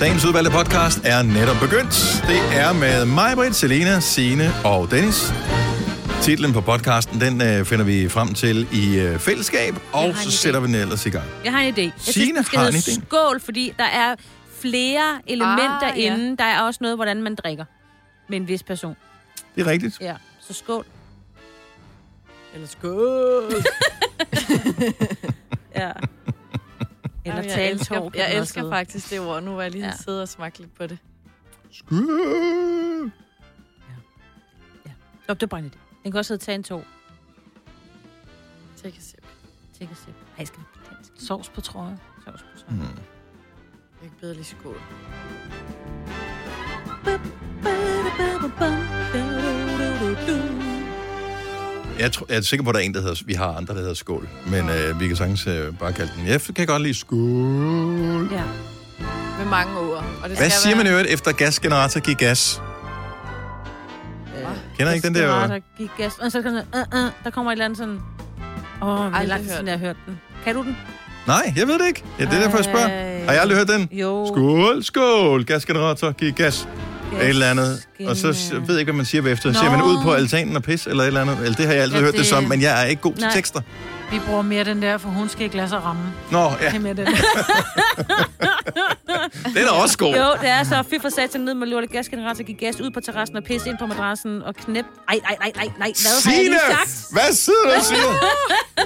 Dagens udvalgte podcast er netop begyndt. Det er med mig, Britt, Selena, Sine og Dennis. Titlen på podcasten, den øh, finder vi frem til i øh, fællesskab, og så idé. sætter vi den ellers i gang. Jeg har en idé. Jeg Signe synes, den skal har en hedde idé. skål, fordi der er flere elementer Ah, ja. inde. Der er også noget, hvordan man drikker med en vis person. Det er rigtigt. Ja, så skål. Eller skål. Ja. Eller Jamen, jeg elsker, tår. jeg elsker faktisk det ord. Nu var jeg lige Ja. ja. sidde og smage lidt på det. Skål. Nå, det er bare en idé. Den kan også hedde tage en tår. Take a sip. Take a sip. Ej, skal vi? Sovs på trøje. Sovs på sådan. Hmm. Jeg kan bedre lige skål. Jeg, tror, jeg er sikker på, at der er en, der hedder, vi har andre, der hedder skål. Men øh, vi kan sagtens øh, bare kalde den. Jeg kan godt lide skål. Ja. Med mange ord. Og det Hvad skal siger man i være... øvrigt efter gasgenerator giver gas? Kender I ikke den der? Der gik gas. Og så kan sådan, uh, uh, der kommer et eller andet sådan... Åh, oh, det er lang tid jeg har hørt den. Kan du den? Nej, jeg ved det ikke. Ja, det er derfor, jeg spørger. Har jeg aldrig hørt den? Jo. Skål, skål, gasgenerator, giv gas. Et eller andet. Og så s- ved jeg ikke, hvad man siger bagefter. Siger man ud på altanen og pis, eller et eller andet? Eller det har jeg altid Ja, hørt det det- som, men jeg er ikke god til Nej. tekster. Vi bruger mere den der, for hun skal ikke lade sig ramme. Nå, ja, Det er mere den. den er også god. Jo, det er så. Fy for satan ned med lortet gasgenerator, gik gas ud på terrassen og pisse ind på madrassen og knep. Ej, ej, ej, ej, nej. Hvad har jeg Signe! lige sagt? Hvad sidder du og siger?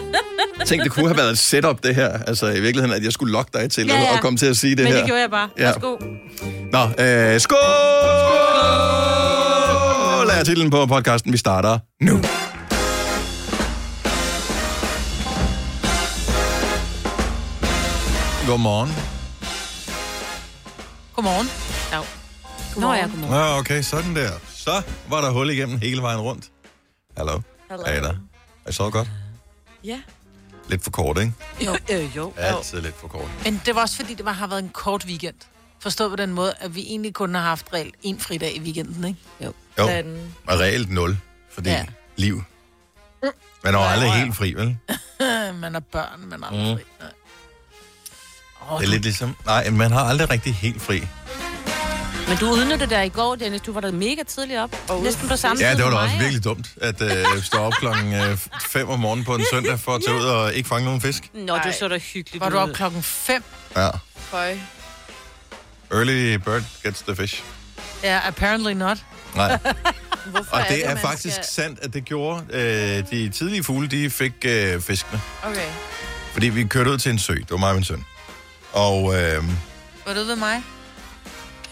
Tænk, det kunne have været et setup, det her. Altså i virkeligheden, at jeg skulle lokke dig til Ja, ja. at komme til at sige det Men her. det gjorde jeg bare. Ja. Værsgo. Nå, øh, skål! Skål! er titlen på podcasten. Vi starter nu. Godmorgen. Godmorgen. Dag. Nå ja, godmorgen. Ja, okay, sådan der. Så var der hul igennem hele vejen rundt. Hallo? Hallo. Er I der? Er I så godt? Ja. Lidt for kort, ikke? Jo, øh, jo. Altid lidt for kort. Men det var også fordi, det var, har været en kort weekend. Forstået på den måde, at vi egentlig kun har haft reelt en fridag i weekenden, ikke? Jo. Jo, Den, og reelt nul, fordi ja. Ja. liv. Man er jo aldrig helt fri, vel? man er børn, man er Mm. aldrig fri. Nej. Åh, Det er lidt ligesom... Nej, man har aldrig rigtig helt fri. Men du udnyttede der i går, Dennis. Du var der mega tidligt op. Og Næsten på samme Ja, tid det var da også mig, virkelig dumt, at øh, stå op klokken 5 om morgenen på en søndag for at tage ud og ikke fange nogen fisk. Nå, det så da hyggeligt Var du ud. op klokken 5? Ja. føj. Early bird gets the fish. Ja, apparently not. Nej. Hvorfor Og det er man faktisk Skal... sandt, at det gjorde øh, de tidlige fugle, de fik øh, fiskene. Okay. Fordi vi kørte ud til en sø. Det var mig og min søn. Og øh, Var du ude ved mig?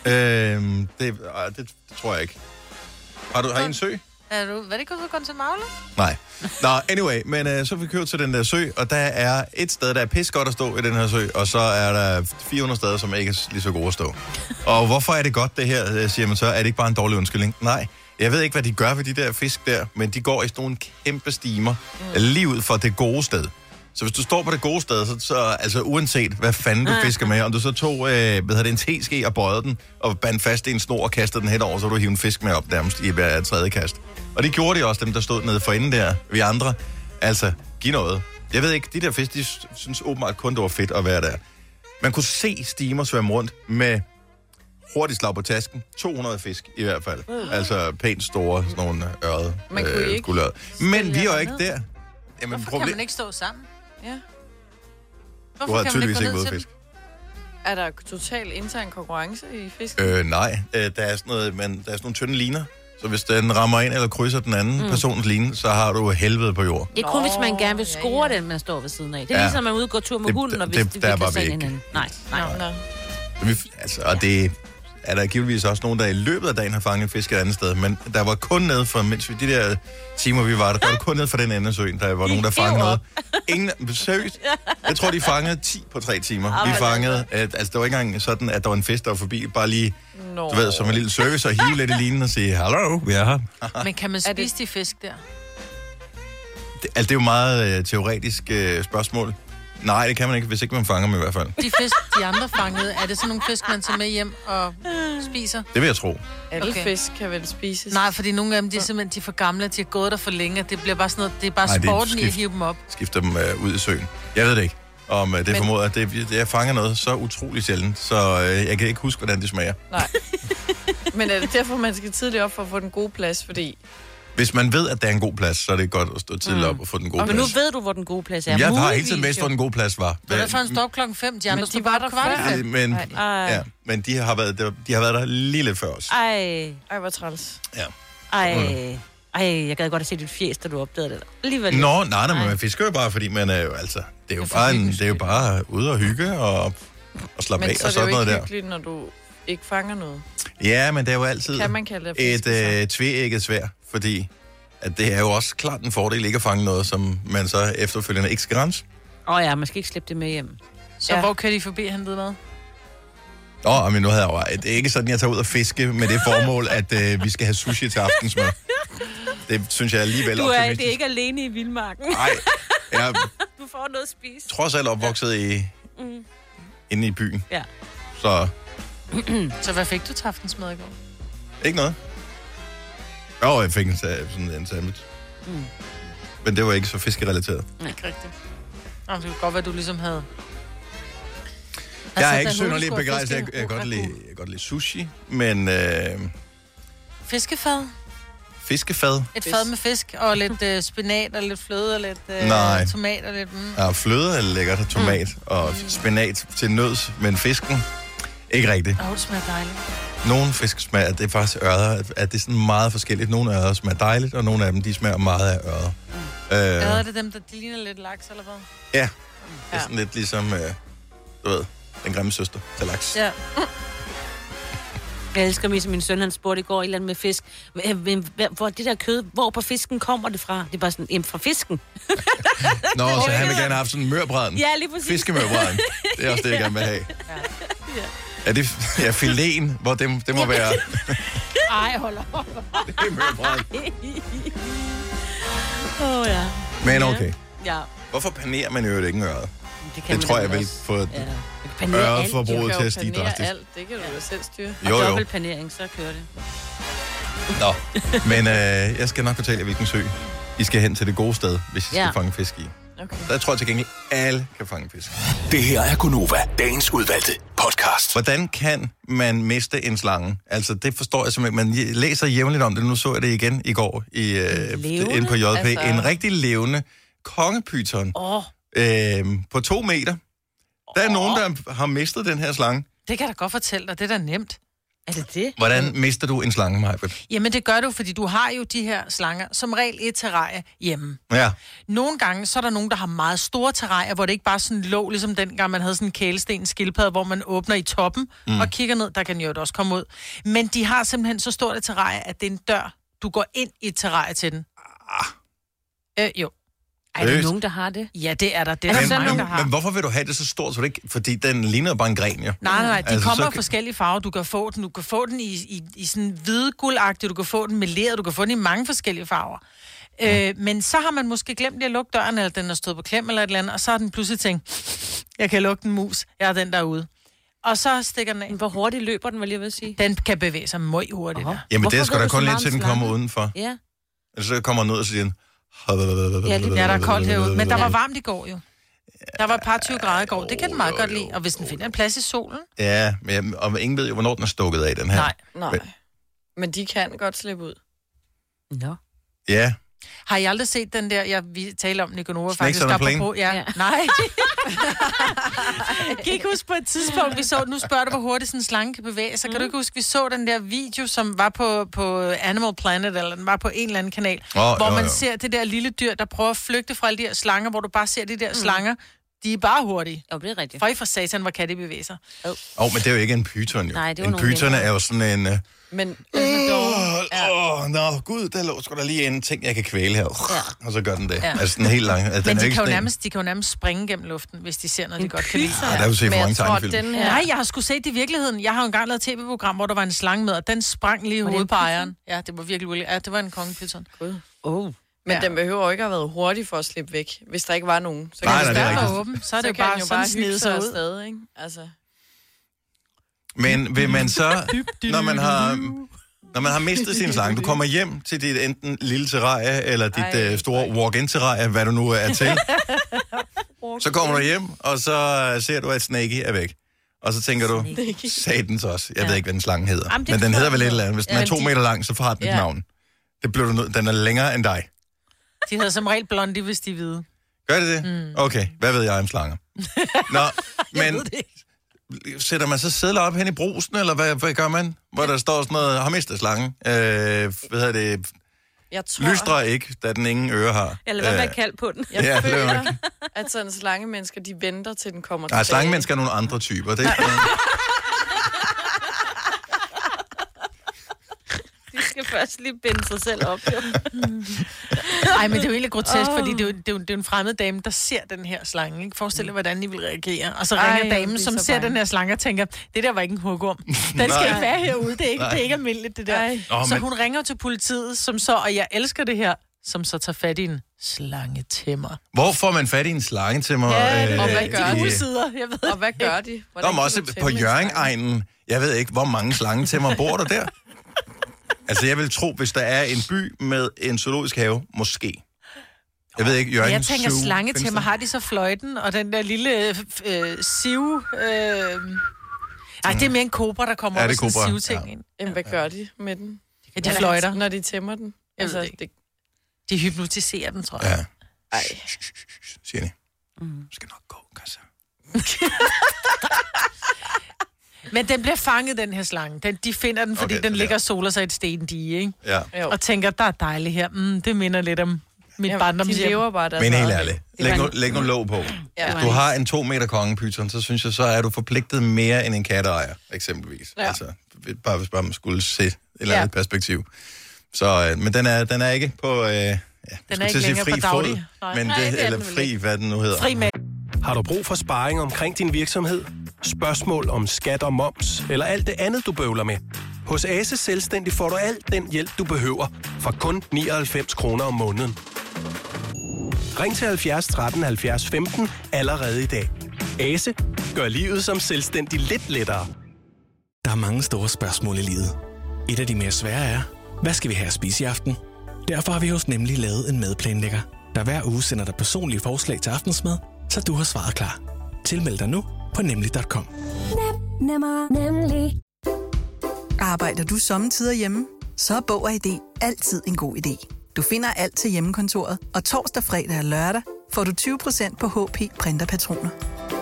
øh, det, øh, det, det tror jeg ikke. Har du har I en sø? Er du, hvad er det gået ud til Magle? Nej. Nå, anyway, men øh, så vi kørt til den der sø, og der er et sted, der er pis godt at stå i den her sø, og så er der 400 steder, som ikke er lige så gode at stå. Og hvorfor er det godt det her, øh, siger man så? Er det ikke bare en dårlig undskyldning? Nej. Jeg ved ikke, hvad de gør ved de der fisk der, men de går i sådan nogle kæmpe stimer mm. lige ud for det gode sted. Så hvis du står på det gode sted, så, så altså uanset hvad fanden du fisker med, om du så tog øh, hvad hedder det, en teske og bøjede den, og bandt fast i en snor og kastede den henover, så du hive en fisk med op nærmest i hver tredje kast. Og det gjorde de også, dem der stod nede for enden der, vi andre. Altså, giv noget. Jeg ved ikke, de der fisk, de synes åbenbart kun, det var fedt at være der. Man kunne se stimer svømme rundt med hurtigt slag på tasken. 200 fisk i hvert fald. Altså pænt store, sådan nogle ørede. Man kunne ikke guldørrede. Men vi er jo ikke der. Jamen, Hvorfor kan man ikke stå sammen? Ja. Du Hvorfor har kan man tydeligvis ikke ned ude til fisk. Er der total intern konkurrence i fisk? Øh, nej, øh, der er sådan noget, men der er sådan nogle tynde liner. Så hvis den rammer ind eller krydser den anden mm. persons line, så har du helvede på jord. Det er kun, hvis man gerne vil Nå, score ja, ja. den, man står ved siden af. Det er Ja. ja. ligesom, at man gå tur med Det- hunden, og det- hvis det- det, der vi kan se vi ikke. hinanden. Nej, nej. Nå, nå. Vi, altså, og det er der givetvis også nogen, der i løbet af dagen har fanget fisk et andet sted. Men der var kun ned for, mens vi, de der timer, vi var der, der var kun ned for den anden søen, der var nogen, der fangede noget. Ingen, seriøst, jeg tror, de fangede 10 på tre timer. Vi fangede, at, altså det var ikke engang sådan, at der var en fisk, der var forbi, bare lige, Nå. du ved, som en lille service, og hive lidt i linen og sige, hallo, vi er her. Men kan man det- spise de fisk der? Det, altså, det er jo meget øh, teoretisk øh, spørgsmål. Nej, det kan man ikke, hvis ikke man fanger dem i hvert fald. De fisk, de andre fangede, er det sådan nogle fisk, man tager med hjem og spiser? Det vil jeg tro. Alle Okay. fisk kan vel spises? Nej, fordi nogle af dem, de er simpelthen de er for gamle, de har gået der for længe, det bliver bare sådan noget, det er bare Nej, det er sporten i at skift. hive dem op. Skifter dem øh, ud i søen. Jeg ved det ikke. om øh, det Men- formoder, at det, det, jeg fanger noget så utroligt sjældent, så øh, jeg kan ikke huske, hvordan det smager. Nej. Men er det derfor, man skal tidligt op for at få den gode plads? Fordi Hvis man ved, at der er en god plads, så er det godt at stå tidligt op og få den gode Men nu plads. ved du, hvor den gode plads er. jeg har hele tiden vidst, jo. hvor den gode plads var. Det er derfor, han står op klokken 5. De andre Men de bare var der kvart i fem. Men, ja, men de har, været, der- de har været der lige lidt før os. ej, ej, hvor træls. Ja. ej. Ej, jeg gad godt have set dit fjes, da du opdagede det. Alligevel. Nå, nej, nej, men man fisker jo bare, fordi man er jo altså... Det er jo, bare, en, det er jo bare ude og hygge og, og slappe Men af så og er det jo sådan ikke noget der. hyggeligt, når du ikke fanger noget. Ja, men det er jo altid Kan man kalde det et øh, tvægget svær, fordi at det er jo også klart en fordel ikke at fange noget, som man så efterfølgende ikke skal rense. Åh oh, ja, man skal ikke slippe det med hjem. Så Ja. hvor kører de forbi og hentede mad? Åh, oh, men nu havde jeg jo... Det er ikke sådan, jeg tager ud og fiske med det formål, at øh, vi skal have sushi til aftensmad. Det synes jeg alligevel Du er, det optimistisk. er ikke alene i vildmarken. Nej, jeg er Du får noget at spise. trods alt opvokset i, Mm. inde i byen. Ja. Så Så hvad fik du til aftensmad i går? ikke noget. Jo, jeg fik en, sådan en sandwich. Mm. Men det var ikke så fiskerelateret. Ikke rigtigt. Nå, det kunne godt være, du ligesom havde... Jeg er Altså, ikke Hulsgaard begejstret. Jeg, jeg, kan godt lide, jeg kan godt lide sushi, men øh, Fiskefad. fiskefad, Et fad med fisk og lidt øh, spinat og lidt fløde og lidt øh, Nej. tomat og lidt... Mm. ja, fløde er lækkert, og tomat Mm. og spinat til nøds, men fisken, ikke rigtigt. Åh, det smager dejligt. Nogle fisk smager, det er faktisk ørder, at- det er sådan meget forskelligt. Nogle ørder smager dejligt, og nogle af dem, de smager meget af ørder. Ja. Er Øh, det dem, der de ligner lidt laks, eller hvad? ja, det er sådan lidt ligesom, øh, du ved, den grimme søster til laks. Ja. Jeg elsker mig, som min søn han spurgte i går, et eller andet med fisk. Hvor det der kød, hvor på fisken kommer det fra? Det er bare sådan, jamen fra fisken. Nå, så han vil gerne have sådan en mørbræden. Ja, lige præcis. Fiskemørbræden. Det er også det, jeg gerne vil have. Er det ja, filéen, hvor det, det må være Ej, hold op. det er mørbræden. Åh, oh, ja. Men okay. Ja, Hvorfor panerer man jo ikke en ørred? det kan Det tror jeg vil få Ja. Øredforbruget Du til at stige drastisk. alt. Det kan du jo selv styre. Jo, Og jo. dobbeltpanering, så kører det. Nå, men øh, jeg skal nok fortælle jer, hvilken sø I skal hen til det gode sted, hvis I skal Ja. fange fisk i. Okay. Der tror jeg til gengæld, alle kan fange fisk. Det her er Gunova, dagens udvalgte podcast. Hvordan kan man miste en slange? Altså, det forstår jeg simpelthen. Man læser jævnligt om det. Nu så jeg det igen i går i, øh, Levende? inde på JP. Altså- En rigtig levende kongepyton oh, øh, på to meter. Der er nogen, der har mistet den her slange. Det kan jeg da godt fortælle dig. Det er da nemt. Er det det? Hvordan mister du en slange, Majbert? Jamen, det gør du, fordi du har jo de her slanger, som regel i et terrarie hjemme. Ja. Nogle gange, så er der nogen, der har meget store terrarier, hvor det ikke bare sådan lå, ligesom dengang man havde sådan en kælesten skildpadde, hvor man åbner i toppen mm. og kigger ned, der kan jo også komme ud. Men de har simpelthen så stort et terrarie, at det er en dør. Du går ind i et terrarie til den. Øh, jo. Er der nogen, der har det? Ja, det er der. Det er Er der der Men, der men, har. men hvorfor vil du have det så stort? Så det ikke, fordi den ligner bare en gren, jo. Nej, nej. De Altså, kommer så i forskellige farver. Du kan få den, du kan få den i, i, i sådan hvide guldagtig, du kan få den med ler, du kan få den i mange forskellige farver. Øh, men så har man måske glemt lige at lukke døren, eller den er stået på klem eller et eller andet, og så har den pludselig tænkt, jeg kan lukke den mus, jeg er den derude. Og så stikker den af. Hvor hurtigt løber den, var jeg lige ved at sige? Den kan bevæge sig meget hurtigt. Aha. der. Jamen, Hvorfor det er sgu ved da kun lidt, til den kommer udenfor. Ja. Ellers så kommer den ud, og så siger den... Ja, lidt- Ja, der er koldt herude. Men der var varmt i går jo. Der var et par 20 grader i går. Det kan den meget godt lide. Og hvis den finder en plads i solen. Ja, men og ingen ved jo, hvornår den er stukket af, den her. Nej. Nej. Men- Men de kan godt slippe ud. Nå. Ja, Har I aldrig set den der, jeg vi taler om Nikonova Snakes faktisk? on a plane? apropos- Ja. Ja. Nej. kan I ikke huske på et tidspunkt, vi så, nu spørger du, hvor hurtigt sådan en slange kan bevæge sig. Kan du ikke huske, vi så den der video, som var på, på Animal Planet, eller den var på en eller anden kanal, Åh, hvor jo, man jo. ser det der lille dyr, der prøver at flygte fra alle de her slanger, hvor du bare ser de der slanger, de er bare hurtige. Jo, det er rigtigt. For i for satan, hvor kan de bevæge sig? Åh, oh, men det er jo ikke en pyton, jo. Nej, det er en pyton er jo sådan en... Uh, Men Labrador, Åh, oh, nå, gud, der lå sgu da lige en ting, jeg kan kvæle her. Ja. Og så gør den det. Ja. Altså, den er helt lang. Altså, den Men er de ikke kan, jo sådan en- nærmest, de kan jo nærmest springe gennem luften, hvis de ser noget, de godt kan lide. Ja, der har du set for mange tegnefilm. den Ja. her... Nej, jeg har sgu set det i virkeligheden. Jeg har jo engang lavet et tv-program, hvor der var en slange med, og den sprang lige i hovedet en på ejeren. Ja, det var virkelig virkelig. Ja, det var en kongepyton. Gud. Oh. Men Ja. den behøver jo ikke at have været hurtig for at slippe væk, hvis der ikke var nogen. Så Nej, kan nej, den det er bare- rigtigt. var åben, så er det så jo kan bare, den jo sådan bare snede hygge sig sig ud. afsted, ikke? Altså, Men vil man så, når man har, når man har mistet sin slange, du kommer hjem til dit enten lille terrarie, eller dit Ej, øh, store walk-in terrarie, hvad du nu er til, Så kommer du hjem, og så ser du, at Snakey er væk. Og så tænker du, satans også. Jeg ved ikke, hvad den slange hedder. Jamen, men den hedder vel et eller andet. Hvis den Ja, er to de- meter lang, så får den et Ja. navn. Det bliver du nødt. Den er længere end dig. De hedder som regel blondie, hvis de er hvide. Gør det det? Mm. Okay, hvad ved jeg om slanger? Nå, men sætter man så sædler op hen i brusen, eller hvad, hvad gør man? Hvor der står sådan noget, har mistet slangen. Øh, hvad hedder det? Jeg tror, Lystre ikke, da den ingen øre har. Eller hvad man Øh, kaldt på den. jeg Ja, er føler, at sådan slange mennesker, de venter til den kommer Nej, tilbage. slangemennesker er nogle andre typer. Det er, De skal først lige binde sig selv op. Jo. Nej, men det er jo egentlig grotesk, oh. fordi det er, jo, det, er jo, det er jo en fremmed dame, der ser den her slange. Ikke? Forestil dig, hvordan I vil reagere. Og så Ej, ringer damen, som ser bange. den her slange og tænker, det der var ikke en hugorm. Den skal Nej. ikke være herude. Det er ikke, det er ikke almindeligt, det der. Ej. Nå, så men- hun ringer til politiet, som så, og jeg elsker det her, som så tager fat i en slangetemmer. hvor får man fat i en slange til mig? Ja, det og øh, hvad gør de? Sider, jeg ved Og hvad gør de? Nå, Hvordan men kan også på Jørgen-egnen. Jeg ved ikke, hvor mange slangetemmer bor der der. Altså, jeg vil tro, hvis der er en by med en zoologisk have, måske. Jeg ved ikke, Jørgen jeg tænker, Zoo, slangetemmer, findes der? har de så fløjten, og den der lille øh, øh, siv... Øh... Nej, det er mere en kobra, der kommer Ja, over er sådan sivting ja. ind. Jamen, hvad gør de med den? Ja, de fløjter. Når de tæmmer den? Jeg ved det det, De hypnotiserer den, tror jeg. Ja, ej. siger de. Mm. Skal nok gå, Kassa. Men den bliver fanget, den her slange. Den, de finder den, fordi Okay, den ligger der. og soler sig i et stendige, ikke? Ja. Jo. Og tænker, der er dejligt her. Mm, det minder lidt om mit Ja, de barndomshjem. lever bare deres Men helt ærligt, Det læg nu, læg nu låg på. Ja. Du har en to meter kongepyton, så synes jeg, så er du forpligtet mere end en katteejer, eksempelvis. Ja. Altså, bare hvis bare man skulle se et eller Ja. andet perspektiv. Så, øh, men den er, den er ikke på, øh, ja, den er ikke længere på daglig. Nej. men Nej, det, det er eller fri, hvad den nu hedder. Fri med. Har du brug for sparring omkring din virksomhed? Spørgsmål om skat og moms, eller alt det andet, du bøvler med? Hos Ase Selvstændig får du alt den hjælp, du behøver, for kun 99 kroner om måneden. Ring til 70 13 70 15 allerede i dag. Ase gør livet som selvstændig lidt lettere. Der er mange store spørgsmål i livet. Et af de mere svære er, hvad skal vi have at spise i aften? Derfor har vi hos Nemlig lavet en madplanlægger, der hver uge sender dig personlige forslag til aftensmad, så du har svaret klar. Tilmeld dig nu på nemlig.com. Nemmer, nemlig. Arbejder du sommetider hjemme? Så er Bog og ID altid en god idé. Du finder alt til hjemmekontoret, og torsdag, fredag og lørdag får du 20% på HP printerpatroner.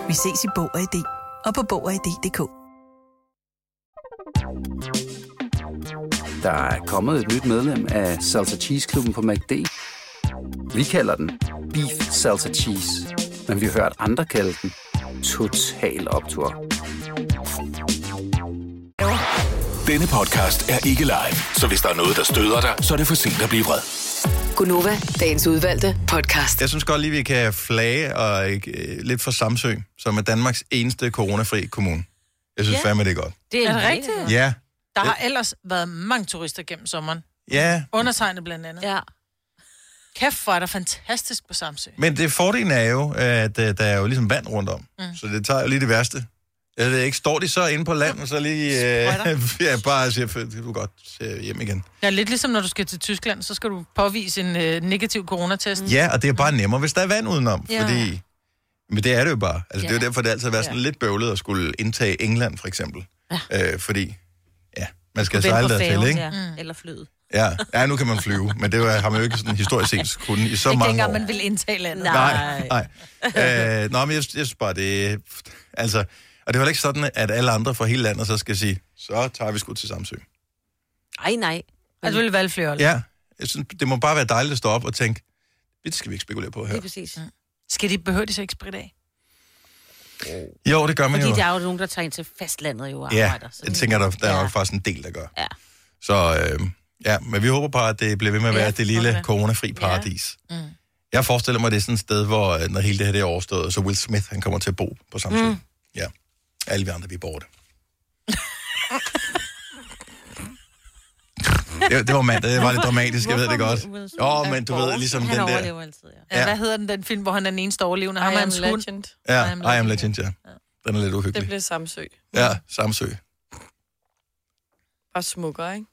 Vi ses i Bog og ID og på Bog og ID.dk. Der er kommet et nyt medlem af Salsa Cheese Klubben på MACD. Vi kalder den Beef Salsa Cheese, men vi har hørt andre kalde den Total Optor. Denne podcast er ikke live, så hvis der er noget, der støder dig, så er det for sent at blive vred. Gunova, dagens udvalgte podcast. Jeg synes godt lige, vi kan flage og, øh, lidt for Samsø, som er Danmarks eneste coronafri kommune. Jeg synes Ja. fandme, det er godt. Det Er det mega rigtigt? Ja, Der har ellers været mange turister gennem sommeren. ja, Undertegnet blandt andet. Ja. Kæft, hvor er der fantastisk på Samsø. Men det fordelen er jo, at øh, der er jo ligesom vand rundt om. Mm. Så det tager jo lige det værste. Jeg ved ikke, står de så inde på land, og så lige... Øh, ja, bare siger, "Fedt, du godt hjem igen. Ja, lidt ligesom når du skal til Tyskland, så skal du påvise en øh, negativ coronatest. Ja, og det er bare nemmere, hvis der er vand udenom, Ja. fordi... Men det er det jo bare. Altså, det er jo Ja. derfor, det altid har været sådan Ja. lidt bøvlet at skulle indtage England, for eksempel. Ja. Øh, fordi, ja, man skal sejle dertil, færgen, ikke? Ja. Eller flyet. Ja. ja, nu kan man flyve, men det var- har man jo ikke sådan historisk set kunnet i så Ikke mange dengang år. man vil indtage landet. Nej, nej. Øh, nå, men jeg, jeg synes bare, det. Altså, og det heller ikke sådan, at alle andre fra hele landet så skal sige, så tager vi sgu til Samsø. Ej, nej. Altså, du vil valge flere Ja, jeg synes, det må bare være dejligt at stå op og tænke, det skal vi ikke spekulere på her. Det er præcis. Skal de behøve de så ikke spritte af? Jo, det gør man Fordi jo. der er jo nogen, der tager ind til fastlandet jo og Ja, arbejder. så- jeg tænker, der, der er Ja. nok faktisk en del, der gør. Ja. Så øh, ja, men vi håber bare, at det bliver ved med at Ja, være det det lille håber coronafri paradis. Mm. Jeg forestiller mig, at det er sådan et sted, hvor øh, når hele det her det er overstået, så Will Smith, han kommer til at bo på Samsø. Mm. Ja, alle vi andre, vi borte. det, det var mandag, det var lidt dramatisk, jeg ved det godt. Åh, oh, men du ved, ligesom Han den der... overlever altid, ja. Ja. Ja. Hvad hedder den, den film, hvor han er den eneste overlevende? I og am legend. Ja, I am I am Legend. Ja. Den er lidt Det uhyggelig. blev Samsø. Ja, Samsø. Bare smukkere, ikke?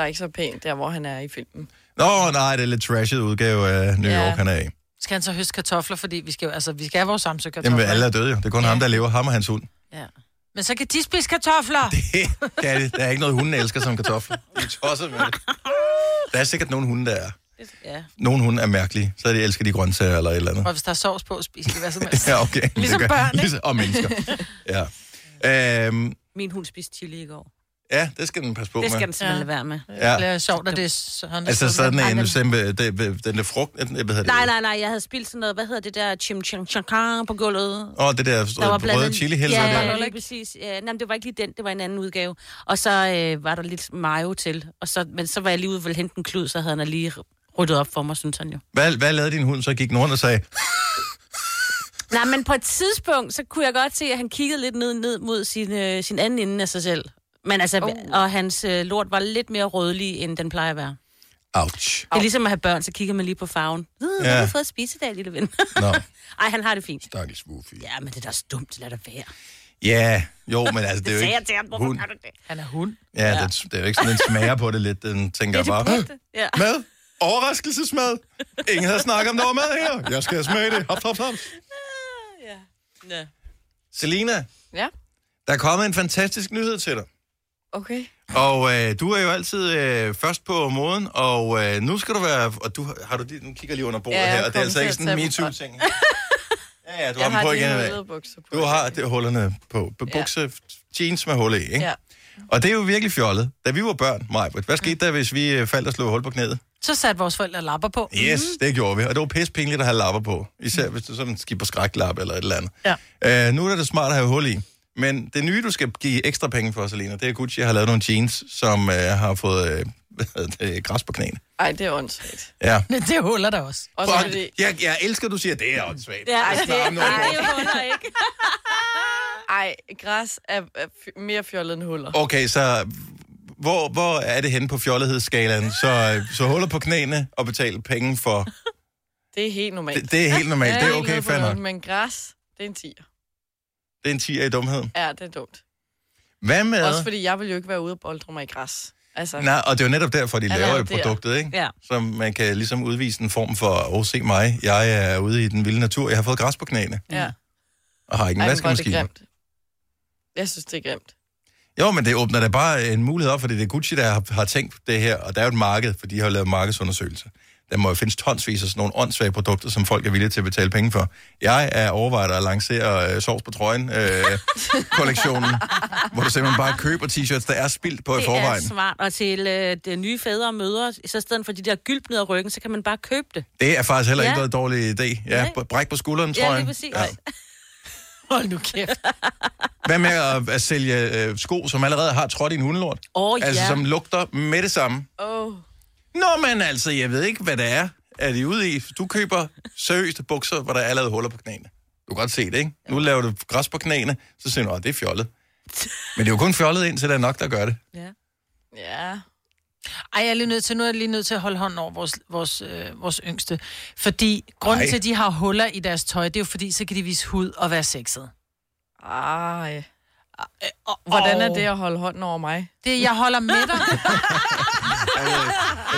Der er ikke så pænt der, hvor han er i filmen. Nå, nej, det er lidt trashet udgave af New Ja. York, han er i. Skal han så høste kartofler, fordi vi skal, jo- altså, vi skal have vores samsø kartofler. Jamen, alle er døde jo. Det er kun ham, der lever. Ham og hans hund. Ja. Men så kan de spise kartofler. Det kan det. Der er ikke noget, hunden elsker som kartofler. De er tosset med det. Der er sikkert nogle hunde, der er. Ja. Nogle hunde er mærkelige, så de elsker de grøntsager eller et eller andet. Og hvis der er sovs på, spiser de hvad som helst. Ja, okay. Ligesom børn, ikke? Ligesom, og mennesker. Ja. Øhm, Min hund spiste chili i går. Ja, det skal den passe på Det skal med. den simpelthen lade være med. Ja. Det bliver sjovt, at det er sådan. Altså sådan en, men- simpe, det, den der frugt, hvad hedder det? Nej, nej, nej, jeg havde spildt sådan noget, hvad hedder det der, chim chim chakar på gulvet. Åh, det der, Der var røde blandet... chili helser ja, der. Ja, lige præcis. Ja, nej, men det var ikke lige den, det var en anden udgave. Og så øh, var der lidt mayo til. Og så, men så var jeg lige ude og hente en klud, så havde han lige ryddet op for mig, synes han jo. Hvad, hvad lavede din hund? Så gik den rundt og sagde, Nej, men på et tidspunkt, så kunne jeg godt se, at han kiggede lidt ned, ned mod sin, øh, sin anden ende af sig selv. Men altså, oh. og hans øh, lort var lidt mere rødlig, end den plejer at være. ouch. Det er ligesom at have børn, så kigger man lige på farven. Øh, Hvad Ja. har du fået at spise i dag, lille ven? Nå, Ej, han har det fint. stakkels Wuffy. Ja, men det er da dumt, lad det være. Ja, jo, men altså, det er Det jo sagde jeg ikke... til ham, hvorfor gør du det? Han er hund. Ja, ja. Det, det er jo ikke sådan, den smager på det lidt. Den tænker Det er bare, det "Hå, bedste. Ja. mad? Overraskelsesmad? Ingen havde snakket om, der var mad her. Jeg skal smage det. Hop, hop, hop. Ja. Selina, Ja, der er kommet en fantastisk nyhed til dig. Okay. Og øh, du er jo altid øh, først på moden, og øh, nu skal du være... Og du, har du, nu kigger lige under bordet Ja, her, og det er altså ikke sådan en MeToo-ting. Ja, ja, du Jeg har dem på har igen. i dag. bukser på. Du har det hullerne på. på Ja. bukse, jeans med hulle i, ikke? Ja. Og det er jo virkelig fjollet. Da vi var børn, Majbrit, hvad skete der, hvis vi øh, faldt og slog hul på knæet? Så satte vores forældre lapper på. Yes, det gjorde vi. Og det var pisse pinligt at have lapper på. Især hvis du sådan skipper skræklap eller et eller andet. Ja. Uh, nu er det smart at have hul i. Men det nye, du skal give ekstra penge for, Selina, det er Gucci har lavet nogle jeans, som uh, har fået uh, hvad det, græs på knæene. Ej, det er åndssvagt. Ja. Men det huller der også. Også Fuck, fordi, jeg, jeg elsker, at du siger, at det er åndssvagt. Ja, Ej, det, noget. det huller ikke. ej, græs er, er f- mere fjollet end huller. Okay, så hvor, hvor er det henne på fjollighedsskalaen? Så, så huller på knæene og betale penge for... Det er helt normalt. Det, det er helt normalt. Det er okay, fair nok. Men græs, det er en tiger. Det er en 10 i dumhed. Ja, det er dumt. Hvad med... Også fordi jeg vil jo ikke være ude og boldre mig i græs. Altså, Nej, og det er jo netop derfor, de Ja, laver er der. produktet, ikke? Ja. Så man kan ligesom udvise en form for, åh, oh, se mig, jeg er ude i den vilde natur, jeg har fået græs på knæene, ja. og har ikke en Ej, er vaskemaskine. grimt. Jeg synes, det er grimt. Jo, men det åbner da bare en mulighed op, fordi det er Gucci, der har, har tænkt det her, og der er jo et marked, for de har jo lavet markedsundersøgelser. Der må jo findes tonsvis af sådan nogle åndssvage produkter, som folk er villige til at betale penge for. Jeg er overvejet at lancere øh, sovs på trøjen øh, kollektionen, hvor du simpelthen bare køber t-shirts, der er spildt på i Det er forvejen. smart. Og til øh, de nye fædre og mødre, så i stedet for de der gylp ned ad ryggen, så kan man bare købe det. Det er faktisk heller ikke Ja. noget dårlig idé. Ja, Nej. bræk på skulderen, tror Ja, jeg. lige præcis. Ja. Hold nu kæft. Hvad med at, at sælge øh, sko, som allerede har trådt i en hundelort? Åh, Altså, ja. som lugter med det samme. Åh, oh, Nå, men altså, jeg ved ikke, hvad det er. Er de ude i? Du køber seriøst bukser, hvor der er lavet huller på knæene. Du kan godt se det, ikke? Nu laver du græs på knæene, så siger du, at det er fjollet. Men det er jo kun fjollet indtil der er nok, der gør det. Ja. ja. Ej, jeg er lige nødt til, nu er jeg lige nødt til at holde hånden over vores, vores, øh, vores yngste. Fordi grunden Ej. til, at de har huller i deres tøj, det er jo fordi, så kan de vise hud og være sexet. Ej. Og, Hvordan er det at holde hånden over mig? Det, jeg holder med dig. Ja,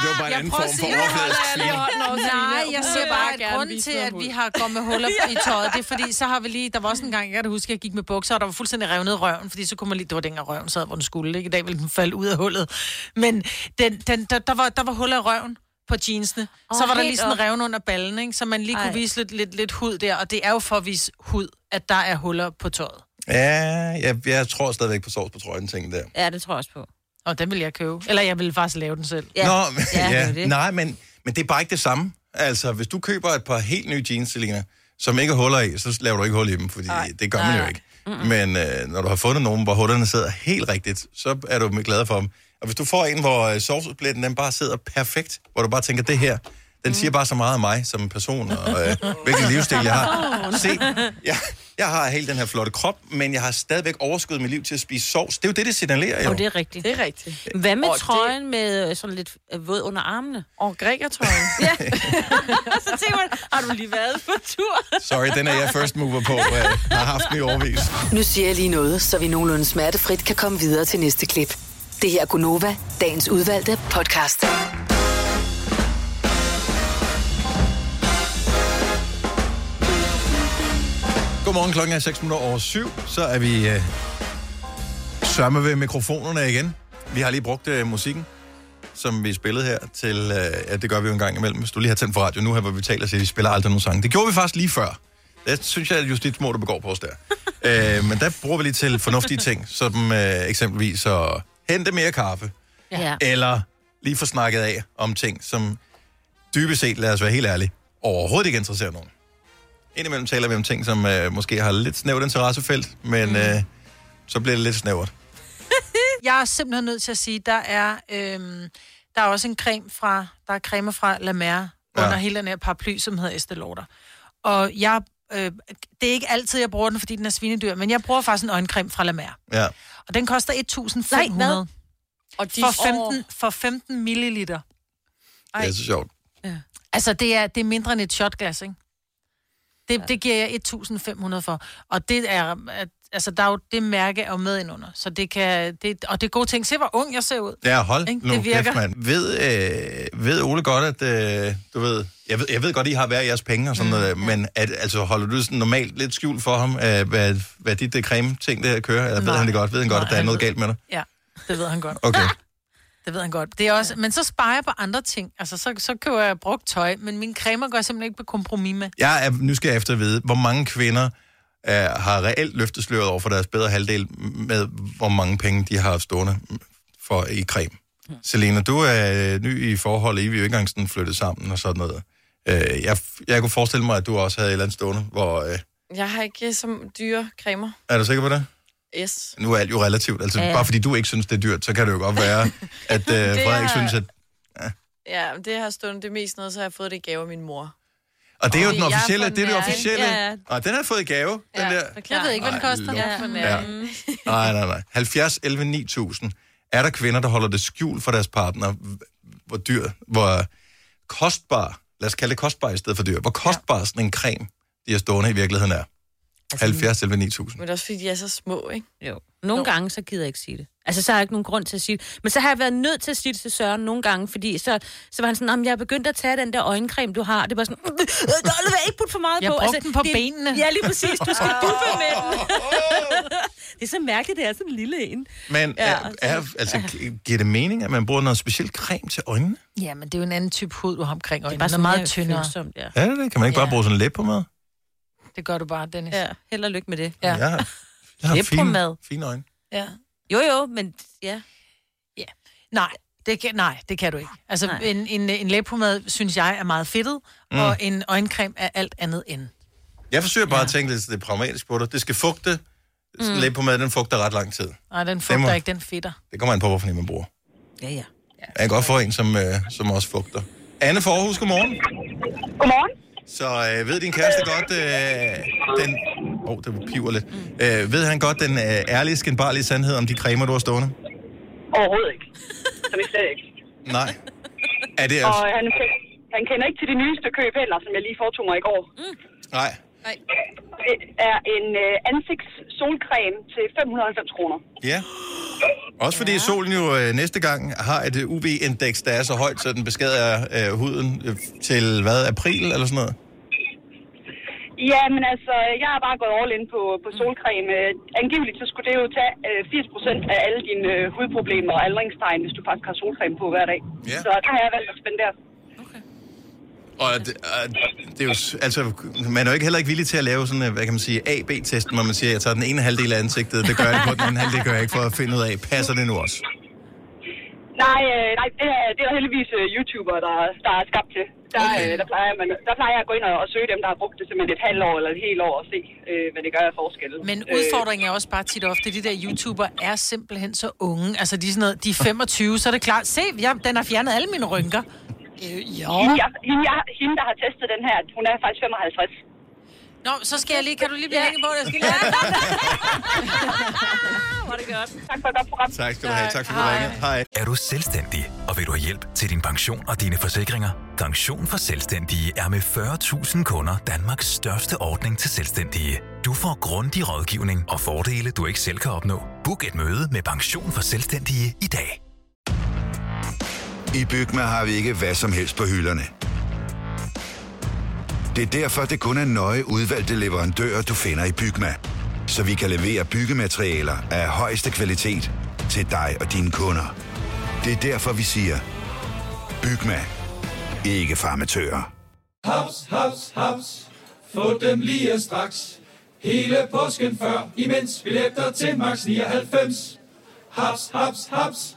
det var bare en Jeg anden prøver form at for sige, overfladisk svin. Nej, jeg siger bare, at grunden til, at vi har gået med huller i tøjet, det er fordi, så har vi lige, der var også en gang, jeg kan huske, at jeg gik med bukser, og der var fuldstændig revnet røven, fordi så kunne man lige, det var dengang røven sad, hvor den skulle, ikke? I dag ville den falde ud af hullet. Men den, den, der, der, var, der var huller i røven på jeansene. Åh, så var der lige sådan op. revne under ballen, ikke? Så man lige kunne Ej. vise lidt, lidt, lidt hud der, og det er jo for at vise hud, at der er huller på tøjet. Ja, jeg, jeg tror stadigvæk på sovs på trøjen, ting der. Ja, det tror jeg også på. Og den vil jeg købe. Eller jeg vil faktisk lave den selv. Ja. Nå, men, Ja, ja, det er nej, men, men det er bare ikke det samme. Altså, hvis du køber et par helt nye jeans, Selina, som ikke har huller i, så laver du ikke hul i dem, fordi Nej. det gør man Nej, jo ikke. Mm-hmm. Men øh, når du har fundet nogen, hvor hullerne sidder helt rigtigt, så er du glad for dem. Og hvis du får en, hvor øh, sovsblætten den bare sidder perfekt, hvor du bare tænker, det her, den siger bare så meget om mig som person, og øh, hvilken livsstil jeg har. Se, jeg, jeg har helt den her flotte krop, men jeg har stadigvæk overskud mit liv til at spise sovs. Det er jo det, det signalerer jo. Og det er rigtigt. Det er rigtigt. Hvad med Og det- trøjen med øh, sådan lidt øh, våd under armene? Og grækertrøjen. Så tænker man, har du lige været på tur? Sorry, den er jeg first mover på. Øh, har haft den i overvis. Nu siger jeg lige noget, så vi nogenlunde smertefrit kan komme videre til næste klip. Det her er Gunova, dagens udvalgte podcast. Godmorgen, klokken er 6 minutter over 7. Så er vi øh, sørme ved mikrofonerne igen. Vi har lige brugt øh, musikken, som vi spillede her til... Øh, ja, det gør vi jo en gang imellem. Hvis du lige har tændt for radio nu her, hvor vi taler at vi spiller aldrig nogen sange. Det gjorde vi faktisk lige før. Det synes jeg, at justitsmord begår på os der. øh, men der bruger vi lige til fornuftige ting, som øh, eksempelvis at hente mere kaffe, Ja. eller lige få snakket af om ting, som dybest set, lad os være helt ærlige, overhovedet ikke interesserer nogen. Indimellem taler vi om ting, som øh, måske har lidt snævert interessefelt, men mm. øh, så bliver det lidt snævert. Jeg er simpelthen nødt til at sige, der er, øhm, der er også en creme fra, der er creme fra La Mer Ja. under hele den her paraply, som hedder Estée Lauder. Og jeg, øh, det er ikke altid, jeg bruger den, fordi den er svinedyr, men jeg bruger faktisk en øjencreme fra La Mer. Ja. Og den koster 1.500 Nej, hvad? Og de for 15, for 15 milliliter. Det er så sjovt. Altså, det er, det er mindre end et shotglas, ikke? Det, ja. det giver jeg 1.500 for. Og det er, at- altså, der er jo det mærke er med indunder. Så det kan, det, og det er gode ting. Se, hvor ung jeg ser ud. Ja, hold Ikke? nu Det virker. kæft, mand. Ved, øh, ved Ole godt, at øh, du ved... Jeg ved, jeg ved godt, I har hver jeres penge og sådan mm, noget, men at, altså, holder du sådan normalt lidt skjult for ham, øh, hvad, hvad dit det creme-ting, det her kører? Eller ved Nej. han det godt? Ved han godt, Nej, at der er noget ved- galt med dig? Ja, det ved han godt. Okay. Det ved han godt. Det er også, men så sparer jeg på andre ting. Altså, så, så køber jeg brugt tøj, men mine cremer går jeg simpelthen ikke på kompromis med. Jeg er nysgerrig efter at vide, hvor mange kvinder øh, har reelt løftet sløret over for deres bedre halvdel med, hvor mange penge de har haft stående for i creme. Selena, du er øh, ny i forholdet, I vil jo ikke engang sådan flyttet sammen og sådan noget. Øh, jeg, jeg kunne forestille mig, at du også havde et eller andet stående, hvor... Øh, Jeg har ikke så dyre cremer. er du sikker på det? Yes. Nu er alt jo relativt. Altså, Ja. ja. bare fordi du ikke synes, det er dyrt, så kan det jo godt være, at øh, Frederik har- synes, at... Ja, men det har stået det mest noget, så har jeg fået det i gave af min mor. Og det er jo den officielle, det er det officielle. Ja. Og den har fået i gave, den Ja, der. Jeg ved ikke, hvad den koster. er for Ja. nær. Nej, nej, nej. 70, 11, 9000. Er der kvinder, der holder det skjult for deres partner, hvor dyr, hvor kostbar, lad os kalde det kostbar i stedet for dyr, hvor kostbar ja. sådan en creme, de har stående i virkeligheden er? 70, 11, 9000. Men det er også fordi, de er så små, ikke? Jo. Nogle gange, så gider jeg ikke sige det. Altså, så har jeg ikke nogen grund til at sige det. Men så har jeg været nødt til at sige det til Søren nogle gange, fordi så, så var han sådan, om jeg er begyndt at tage den der øjencreme, du har. Det var sådan, "Øh, øh, øh, ikke putte for meget Jeg på. brugte den på det, benene. Ja, lige præcis. Du skal duppe med den. det er så mærkeligt, det er sådan en lille en. Men Ja, ja, er, er, altså, gi- giver det mening, at man bruger noget specielt creme til øjnene? Ja, men det er jo en anden type hud, du har omkring øjnene. bare Den er sådan meget mere tyndere. følsomt, ja. Er det det? Kan man ikke bare Ja. bruge sådan en læb på mad? Det gør du bare, Dennis. Ja, held og lykke med det. Ja. Jeg har, jeg har fine, mad. fine øjne. ja. Jo, jo, men ja. Nej, det kan, nej, det kan du ikke. Altså, Nej. en, en, en læbpomade, synes jeg, er meget fedtet, mm. og en øjencreme er alt andet end. Jeg forsøger bare ja. at tænke lidt det er pragmatisk på det. Det skal fugte. Mm. Læb på mad, den fugter ret lang tid. Nej, den må- fugter ikke, den fedter. Det kommer an på, hvorfor en man bruger. Ja, ja. Jeg kan godt få en, som, øh, som også fugter. Anne Forhus, godmorgen. Godmorgen. Så øh, ved din kæreste godt, øh, den... Åh, oh, det piver lidt. Mm. Øh, ved han godt den øh, ærlige, skinbarlige sandhed om de cremer, du har stående? Overhovedet ikke. Som i slet ikke. Nej. Er det Og han, han kender ikke til de nyeste køb heller, som jeg lige foretog mig i går. Mm. Nej. Det er en øh, ansigtssolcreme til 590 kroner. Ja. Også fordi ja. solen jo øh, næste gang har et øh, UV-indeks, der er så højt, så den beskadiger øh, huden øh, til, hvad, april eller sådan noget? Ja, men altså, jeg har bare gået all in på, på solcreme. Angiveligt så skulle det jo tage øh, 80% af alle dine øh, hudproblemer og aldringstegn, hvis du faktisk har solcreme på hver dag. Ja. Så der har jeg valgt at spendere. Og det, øh, det er jo, altså, man er jo ikke heller ikke villig til at lave sådan, øh, hvad kan man sige, A-B-testen, hvor man siger, jeg tager den ene halvdel af ansigtet, det gør jeg på, den anden halvdel gør jeg ikke, for at finde ud af, passer det nu også? Nej, øh, nej det, er, det er der heldigvis øh, YouTubere, der, der er skabt til. Der, Okay. øh, der, plejer man, der plejer jeg at gå ind og, og søge dem, der har brugt det simpelthen et halvt år eller et helt år og se, øh, hvad det gør af forskel. Men udfordringen er også bare tit ofte, at de der YouTuber er simpelthen så unge. Altså, de er, sådan noget, de er 25, så er det klart. Se, ja, den har fjernet alle mine rynker. Øh, ja. Hende, jeg, hende, jeg, hende, der har testet den her, hun er faktisk 55. Nå, så skal jeg lige, kan du lige blive ja. på det? Jeg skal lige Var det godt. Tak for et godt program. Tak skal du have. Tak for, at du ringede. Hej. Er du selvstændig, og vil du have hjælp til din pension og dine forsikringer? Pension for Selvstændige er med 40.000 kunder Danmarks største ordning til selvstændige. Du får grundig rådgivning og fordele, du ikke selv kan opnå. Book et møde med Pension for Selvstændige i dag. I Bygma har vi ikke hvad som helst på hylderne. Det er derfor, det kun er nøje udvalgte leverandører, du finder i Bygma. Så vi kan levere byggematerialer af højeste kvalitet til dig og dine kunder. Det er derfor, vi siger, Bygma. Ikke farmatører. Haps, haps, haps. Få dem lige straks. Hele påsken før, imens billetter til max 99. Haps, haps, haps.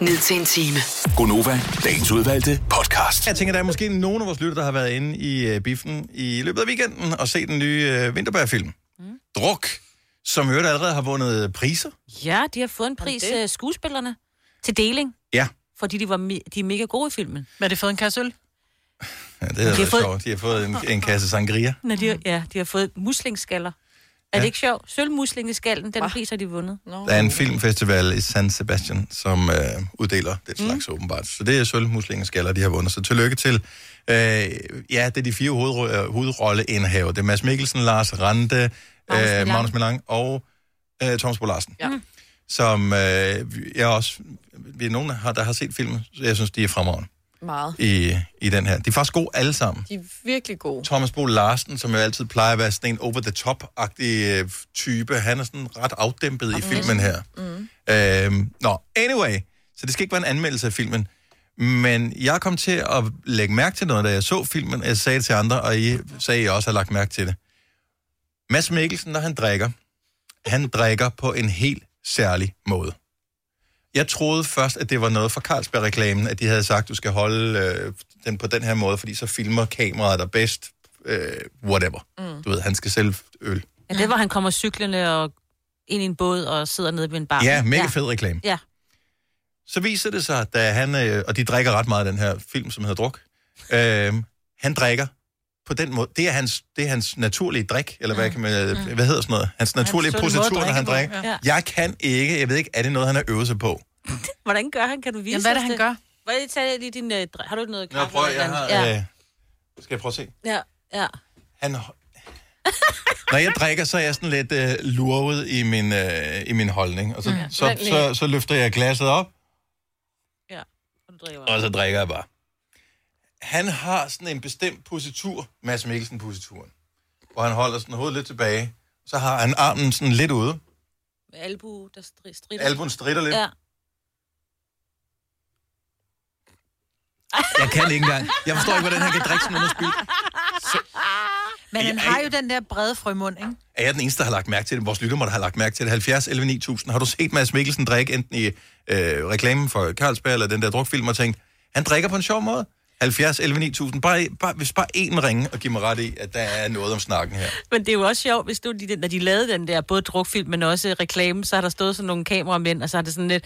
ned til en time. Gonova, dagens udvalgte podcast. Jeg tænker, der er måske nogen af vores lytter, der har været inde i uh, biffen i løbet af weekenden og set den nye uh, Vinterberg-film. Mm. Druk, som øvrigt allerede har vundet priser. Ja, de har fået en pris, øh, skuespillerne, til deling, Ja, fordi de, var me- de er mega gode i filmen. Hvad har de fået en kasse øl? ja det De er har fået... sjovt. De har fået en, en kasse sangria. Når de, ja, de har fået muslingeskaller. Er det ikke sjovt? Sølvmuslingeskallen, den pris har de vundet. Der er en filmfestival i San Sebastian, som øh, uddeler det slags mm. åbenbart. Så det er sølvmuslingeskaller, de har vundet. Så tillykke til. Øh, ja, det er de fire hovedro- øh, hovedrolleindhaver. Det er Mads Mikkelsen, Lars Rante, Magnus øh. Magnus Milang og øh, Thomas Bo Larsen. Ja. Som øh, jeg også... Vi er nogen, der har, der har set filmen, så jeg synes, de er fremragende Meget. i, i den her. De er faktisk gode alle sammen. De er virkelig gode. Thomas Bo Larsen, som jo altid plejer at være sådan en over-the-top-agtig øh, type, han er sådan ret afdæmpet i filmen her. Mm. Øhm, nå, anyway, så det skal ikke være en anmeldelse af filmen. Men jeg kom til at lægge mærke til noget, da jeg så filmen. Jeg sagde det til andre, og I sagde, at I også har lagt mærke til det. Mads Mikkelsen, når han drikker, han drikker på en helt særlig måde. Jeg troede først, at det var noget fra Carlsberg-reklamen, at de havde sagt, at du skal holde øh, den på den her måde, fordi så filmer kameraet dig bedst. Øh, whatever. Mm. Du ved, han skal sælge øl. Ja, det var, han kommer cyklende og ind i en båd og sidder nede ved en bar. Ja, mega fed reklame. Ja. Så viser det sig, da han, øh, og de drikker ret meget den her film, som hedder Druk, øh, han drikker på den måde. Det er hans, det er hans naturlige drik, eller hvad, kan man, mm. hvad hedder sådan noget? Hans naturlige at positur, når han drikker. ja. Jeg kan ikke, jeg ved ikke, er det noget, han har øvet sig på? Hvordan gør han? Kan du vise Jamen, hvad er det, han gør? Hvad er det, tag lige din... Øh, har du ikke noget Nå, kaffe? prøv, eller jeg har, andet? øh, skal jeg prøve at se? Ja, ja. ja. Han, når jeg drikker, så er jeg sådan lidt øh, lurvet i min, øh, i min holdning. Og så, Mm. mm. så, lige. så, så løfter jeg glasset op, ja. Og du drikker og så drikker jeg bare. Han har sådan en bestemt positur, Mads Mikkelsen-posituren, hvor han holder sådan hovedet lidt tilbage. Så har han armen sådan lidt ude. Med albu, der stri- strider. Albuen stritter lidt. Ja. Jeg kan ikke engang. Jeg forstår ikke, hvordan han kan drikke sådan under spil. Men han har jo den der brede frømund, ikke? Er jeg den eneste, der har lagt mærke til det? Vores lytter må da have lagt mærke til det. 70 11 9000. Har du set Mads Mikkelsen drikke enten i øh, reklamen for Carlsberg eller den der drukfilm og tænkt, han drikker på en sjov måde? 70 11 9000. Bare, bare, hvis bare én ringe og giver mig ret i, at der er noget om snakken her. Men det er jo også sjovt, hvis du, de, når de lavede den der, både drukfilm, men også reklame, så har der stået sådan nogle kameramænd, og så er det sådan lidt,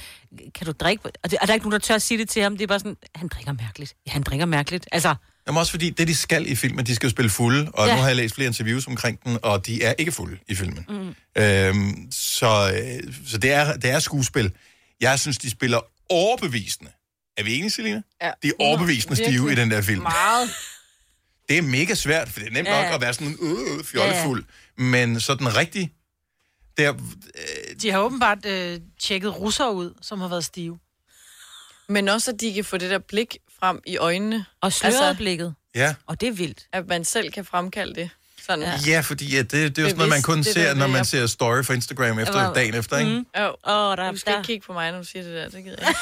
kan du drikke? Og det, er der ikke nogen, der tør at sige det til ham? Det er bare sådan, han drikker mærkeligt. Ja, han drikker mærkeligt. Altså, Jamen også fordi, det de skal i filmen, de skal jo spille fulde, og Ja. ja. nu har jeg læst flere interviews omkring den, og de er ikke fulde i filmen. mm. Øhm, så øh, så det, er, det er skuespil. Jeg synes, de spiller overbevisende. Er vi enige, Selina? Ja. De er overbevisende stive i Virkelig. den der film. Meget. Det er mega svært, for det er nemt Ja, nok ja. at være sådan øh, fjollefuld. Men sådan rigtig... Der, De har åbenbart øh, tjekket russere ud, som har været stive. Men også, at de kan få det der blik frem i øjnene. Og sløret blikket. ja. Og det er vildt. At man selv kan fremkalde det. Sådan. Ja. ja, fordi ja, det, det er jo sådan noget, man kun det ser, der når man ser story for Instagram efter var- dagen efter, ikke? Mm. Jo. Oh, der, du skal der. ikke kigge på mig, når du siger det der. Det gider jeg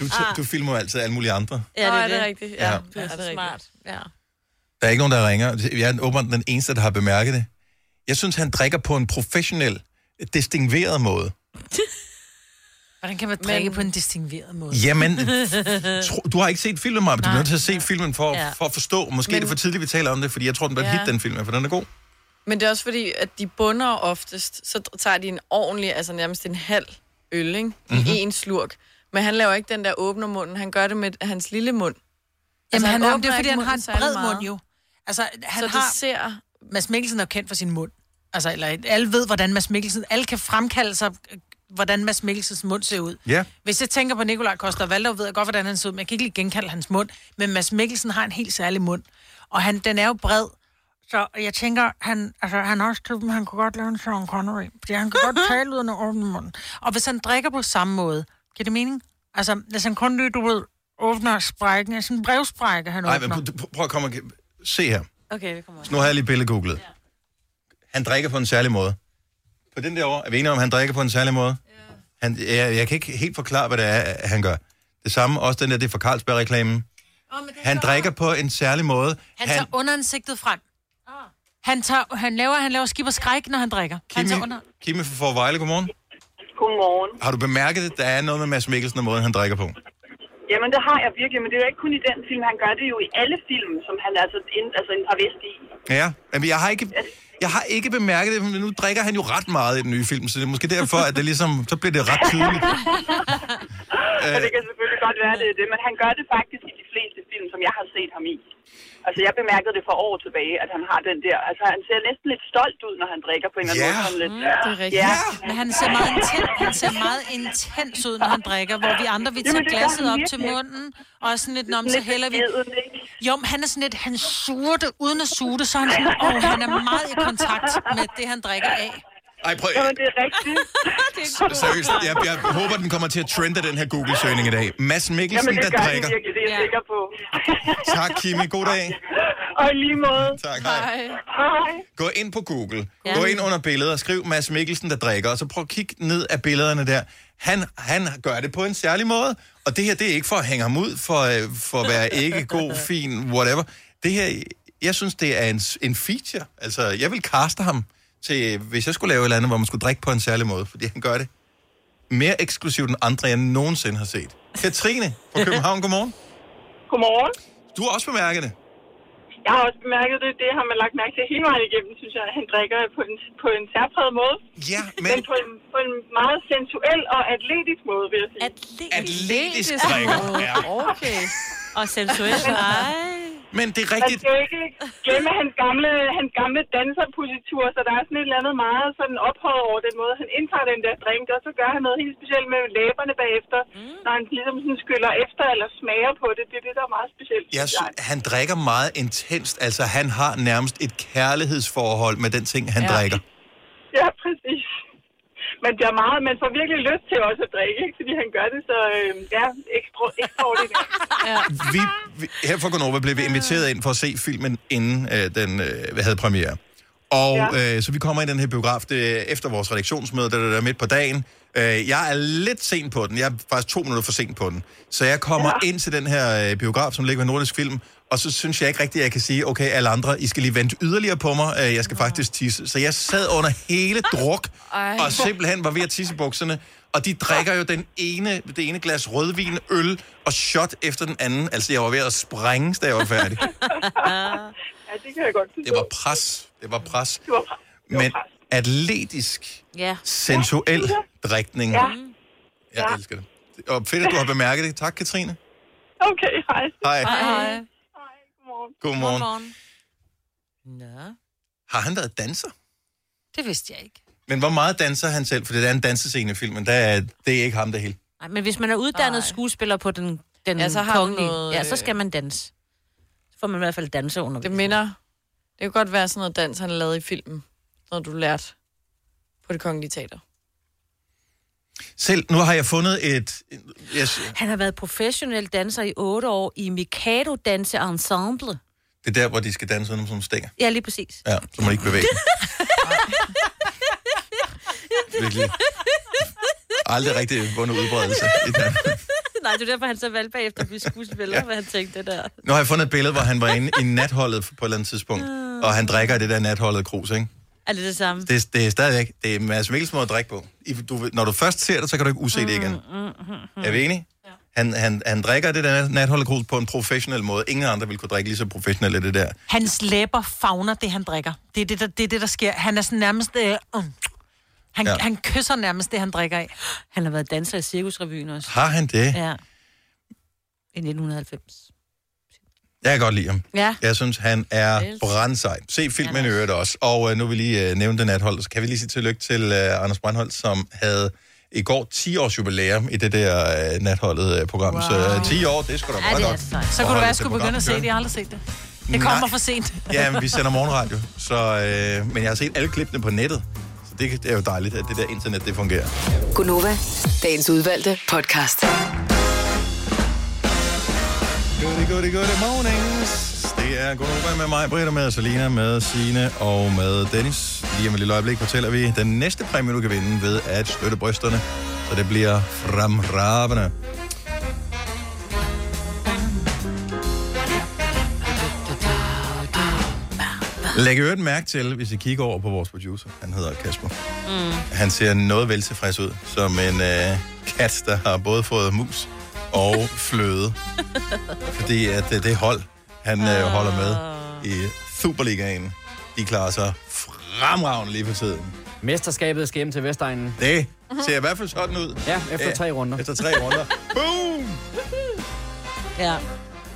Du, du filmer jo altid alle mulige andre. Ja, det er, er det det. rigtigt? Ja, Ja. Det er, Ja, det er smart. Ja. Der er ikke nogen, der ringer. Jeg er åbenbart den eneste, der har bemærket det. Jeg synes, han drikker på en professionel, distingveret måde. Hvordan kan man drikke på en distingueret måde? Jamen, tro, du har ikke set filmen, Maja, men du er nødt til at se filmen for, Ja. for at forstå. Måske men, er det for tidligt, vi taler om det, fordi jeg tror, den bliver Ja. hit, den film, for den er god. Men det er også fordi, at de bunder oftest, så tager de en ordentlig, altså nærmest en halv øl, ikke? I Mhm. én slurk. Men han laver ikke den der åbner munden, han gør det med hans lille mund. Jamen, han, han, det er åbner fordi, han har en bred meget. mund jo. Altså, han Så det har... ser... Mads Mikkelsen er kendt for sin mund. Altså, eller, alle ved, hvordan Mads Mikkelsen... Alle kan fremkalde sig, hvordan Mads Mikkelsens mund ser ud. Ja. Hvis jeg tænker på Nikolaj Koster Valdov, ved jeg godt, hvordan han ser ud, men jeg kan ikke lige genkalde hans mund. Men Mads Mikkelsen har en helt særlig mund. Og han, den er jo bred. Så jeg tænker, han, altså, han er også typen, han kunne godt lave en Sean Connery. Fordi han kan godt tale uden at åbne munden. Og hvis han drikker på samme måde, giver det mening? Altså, hvis han kun lige, du ved, åbner sprækken, sådan en brevsprække, han Nej, åbner. men prøv- prøv at komme og... Se her. Okay, vi kommer. Nu har jeg lige billedgooglet. Han drikker på en særlig måde. På den der år, er vi enige om, at han drikker på en særlig måde? Han, jeg, jeg kan ikke helt forklare, hvad det er, han gør. Det samme, også den der, det er for Carlsberg-reklamen. Han drikker på en særlig måde. Han tager underansigtet frem. Han, tager, han laver, han laver skib og skræk, når han drikker. Han tager under... Kimi fra Forvejle, godmorgen. Godmorgen. Har du bemærket, at der er noget med Mads Mikkelsen og måden, han drikker på? Jamen, det har jeg virkelig, men det er jo ikke kun i den film. Han gør det jo i alle film, som han er altså, ind, altså en travest i. Ja, men jeg har ikke, jeg har ikke bemærket det, men nu drikker han jo ret meget i den nye film, så det er måske derfor, at det ligesom, så bliver det ret tydeligt. Og det kan selvfølgelig godt være, det er det, men han gør det faktisk i de fleste film, som jeg har set ham i. Altså, jeg bemærkede det for år tilbage, at han har den der... Altså, han ser næsten lidt stolt ud, når han drikker på en eller anden Ja. måde. Sådan lidt, Mm, det er rigtigt. Ja. Men han ser meget intens, han ser meget intens ud, når han drikker, hvor vi andre, vi Jamen, tager gør glasset op til munden, og er sådan lidt, men så hælder vi... Jo, men han er sådan lidt, han suger det, uden at suge det, så han sådan, åh, han er meget i kontakt med det, han drikker af. Ej, prøv... Jamen, det er rigtigt. Seriøst, jeg, jeg håber, den kommer til at trende den her Google-søgning i dag. Mads Mikkelsen, Jamen, det der drikker. virkelig, det er jeg sikker på. Tak, Kimi. God dag. Og i lige måde. Tak, hej. Hej. Gå ind på Google. Ja. Gå ind under billedet og skriv Mads Mikkelsen, der drikker. Og så prøv at kigge ned af billederne der. Han, han gør det på en særlig måde. Og det her, det er ikke for at hænge ham ud, for, øh, for at være ikke god, fin, whatever. Det her, jeg synes, det er en, en feature. Altså, jeg vil kaste ham til, hvis jeg skulle lave et eller andet, hvor man skulle drikke på en særlig måde. Fordi han gør det mere eksklusivt end andre, jeg nogensinde har set. Katrine fra København, godmorgen. Godmorgen. Du har også bemærket det. Jeg har også bemærket det. Det har man lagt mærke til hele vejen igennem, synes jeg. Han drikker på en, på en særpræget måde. Ja, men... men på, en, på en meget sensuel og atletisk måde, vil jeg sige. Atletisk drikker, ja. Okay. Og sensuel. Ej. Men det er Man rigtigt. skal jo ikke glemme hans gamle, hans gamle danserpositur, så der er sådan et eller andet meget sådan ophøjet over den måde, han indtager den der drink, og så gør han noget helt specielt med læberne bagefter, mm. når han ligesom sådan skyller efter eller smager på det. Det er det, der er meget specielt. Jeg synes sy- han drikker meget intenst. Altså, han har nærmest et kærlighedsforhold med den ting, han ja. drikker. Ja, præcis. Men det er meget, man får virkelig lyst til også at drikke, ikke? fordi han gør det så øh, ja, ekstra, ekstraordinært. ja. Vi, vi, her fra Gonova blev vi inviteret ind for at se filmen, inden øh, den øh, havde premiere. Og ja. øh, så vi kommer i den her biograf det, efter vores redaktionsmøde, der er der midt på dagen. Øh, jeg er lidt sent på den. Jeg er faktisk to minutter for sent på den. Så jeg kommer ja. ind til den her øh, biograf, som ligger ved Nordisk Film, og så synes jeg ikke rigtigt, at jeg kan sige, okay, alle andre, I skal lige vente yderligere på mig. Øh, jeg skal faktisk tisse. Så jeg sad under hele druk, Ej. og simpelthen var ved at tisse bukserne. Og de drikker jo den ene, det ene glas rødvin, øl og shot efter den anden. Altså, jeg var ved at sprænge, da jeg var færdig. ja, det kan jeg godt forstå. Det var pres. Det var pres. Det var pres. Men atletisk, Ja. sensuel drikning. Ja. Jeg elsker det. Og fedt, at du har bemærket det. Tak, Katrine. Okay, hej. Hej. Hej. Godmorgen. Godmorgen. Nå. Har han været danser? Det vidste jeg ikke. Men hvor meget danser han selv? For det er en dansescene i filmen. Der er, det er ikke ham, det hele. Ej, men hvis man er uddannet skuespiller på den, den Ja, ja, så har så kongelige, noget, ja, så øh, skal man danse. Så får man i hvert fald danse under. Det minder... Det kan godt være sådan noget dans, han lavede i filmen. Noget, du lærte på det kongelige teater. Selv, nu har jeg fundet et... Yes, Han har været professionel danser i otte år i Mikado Danse Ensemble. det er der, hvor de skal danse sådan nogle stænger. Ja, lige præcis. Ja, så må de ikke bevæge sig. Virkelig. Aldrig rigtig vundet udbredelse i Danmark. Nej, det er derfor, han så valgte bagefter at blive skuespiller, ja. hvad han tænkte det der. Nu har jeg fundet et billede, hvor han var inde i natholdet på et eller andet tidspunkt. Og han drikker det der natholdet krus, ikke? Er det det samme? Det, det er stadigvæk, det er Mads Mikkels måde at drikke på. I- Du, når du først ser det, så kan du ikke use det igen. Er vi enige? Han, han, han drikker det der natholdet krus på en professionel måde. Ingen andre vil kunne drikke lige så professionelt af det der. Hans læber fagner det, han drikker. Det er det, der, det, er det, der sker. Han er sådan nærmest... Øh, mm. han, Ja. ja. han kysser nærmest det, han drikker af. Han har været danser i Cirkusrevyen også. Har han det? Ja. I 1990. Jeg kan godt lide ham. Ja. Jeg synes, han er brandsej. Se filmen i øvrigt også. Og øh, nu vil vi lige øh, nævne det nathold, så kan vi lige sige tillykke til øh, Anders Brandholt, som havde i går 10 års jubilæum i det der øh, natholdet øh, program. Wow. Så øh, 10 år, det er sgu da Ja, meget godt. Så kunne det være, skulle program begynde at se det. Jeg har aldrig set det. Det kommer Nej. for sent. Ja, men vi sender morgenradio, så, øh, men jeg har set alle klippene på nettet. Så det, det er jo dejligt, at det der internet, det fungerer. Gunova, dagens udvalgte podcast. Goody, goody, goody mornings. Det er Gunova med mig, Britta, med Selina, med Sine og med Dennis. Lige om et lille øjeblik fortæller vi den næste præmie, du kan vinde ved at støtte brysterne. Så det bliver fremragende. Læg øvrigt mærke til, hvis I kigger over på vores producer. Han hedder Kasper. Mm. Han ser noget vel tilfreds ud, som en øh, kat, der har både fået mus og fløde. Fordi at øh, det hold, han øh, holder med i Superligaen, de klarer sig fremragende lige for tiden. Mesterskabet skal hjem til Vestegnen. Det ser i hvert fald sådan ud. Ja, efter Ja, tre runder. Efter tre runder. Boom! Ja.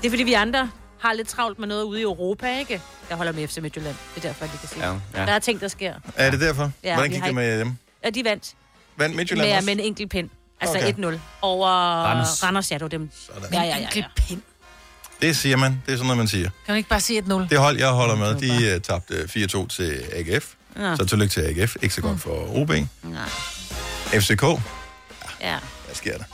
Det er fordi, vi andre har lidt travlt med noget ude i Europa, ikke? Jeg holder med FC Midtjylland. Det er derfor, at de kan se. Ja, ja. Der er ting, der sker. Er det derfor? Ja, Hvordan gik det med dem? Ja, de vandt. Vandt Midtjylland med, også? med en enkelt pind. Altså Okay. okay. 1-0 over Randers. Randers. ja, det var dem. Sådan. Ja, ja, ja, ja. Det siger man. Det er sådan noget, man siger. Kan du ikke bare sige 1-0? Det hold, jeg holder med, de uh, tabte 4-2 til AGF. Ja. Så tillykke til AGF. Ikke så godt for OB. Nej. FCK. Ja. Hvad sker der?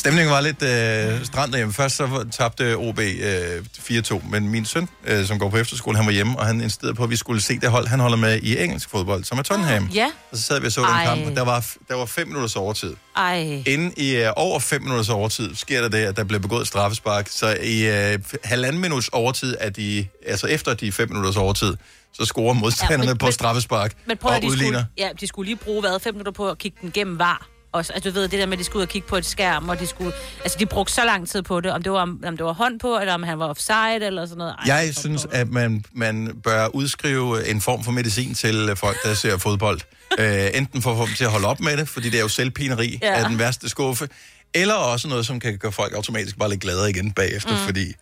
Stemningen var lidt øh, strand derhjemme. Først så tabte OB øh, 4-2, men min søn, øh, som går på efterskole, han var hjemme, og han insisterede på, at vi skulle se det hold, han holder med i engelsk fodbold, som er Tottenham. Ja. Og så sad vi og så den Ej. kamp, og der var, der var fem minutters overtid. Ej. Inden i øh, over 5 minutters overtid sker der det, at der bliver begået straffespark. Så i øh, halvanden minuts overtid, er de, altså efter de 5 minutters overtid, så scorer modstanderne Ja, men- på men- straffespark Men prøv og at de udligner. skulle, ja, de skulle lige bruge, hvad, fem minutter på at kigge den gennem var. Også, altså, du ved, det der med, at de skulle ud og kigge på et skærm, og de skulle... Altså, de brugte så lang tid på det, om det var, om det var hånd på, eller om han var offside, eller sådan noget. Ej, Jeg synes, at man, man bør udskrive en form for medicin til folk, der ser fodbold. Øh, enten for at få dem til at holde op med det, fordi det er jo selvpineri Ja. af den værste skuffe, eller også noget, som kan gøre folk automatisk bare lidt gladere igen bagefter, mm. fordi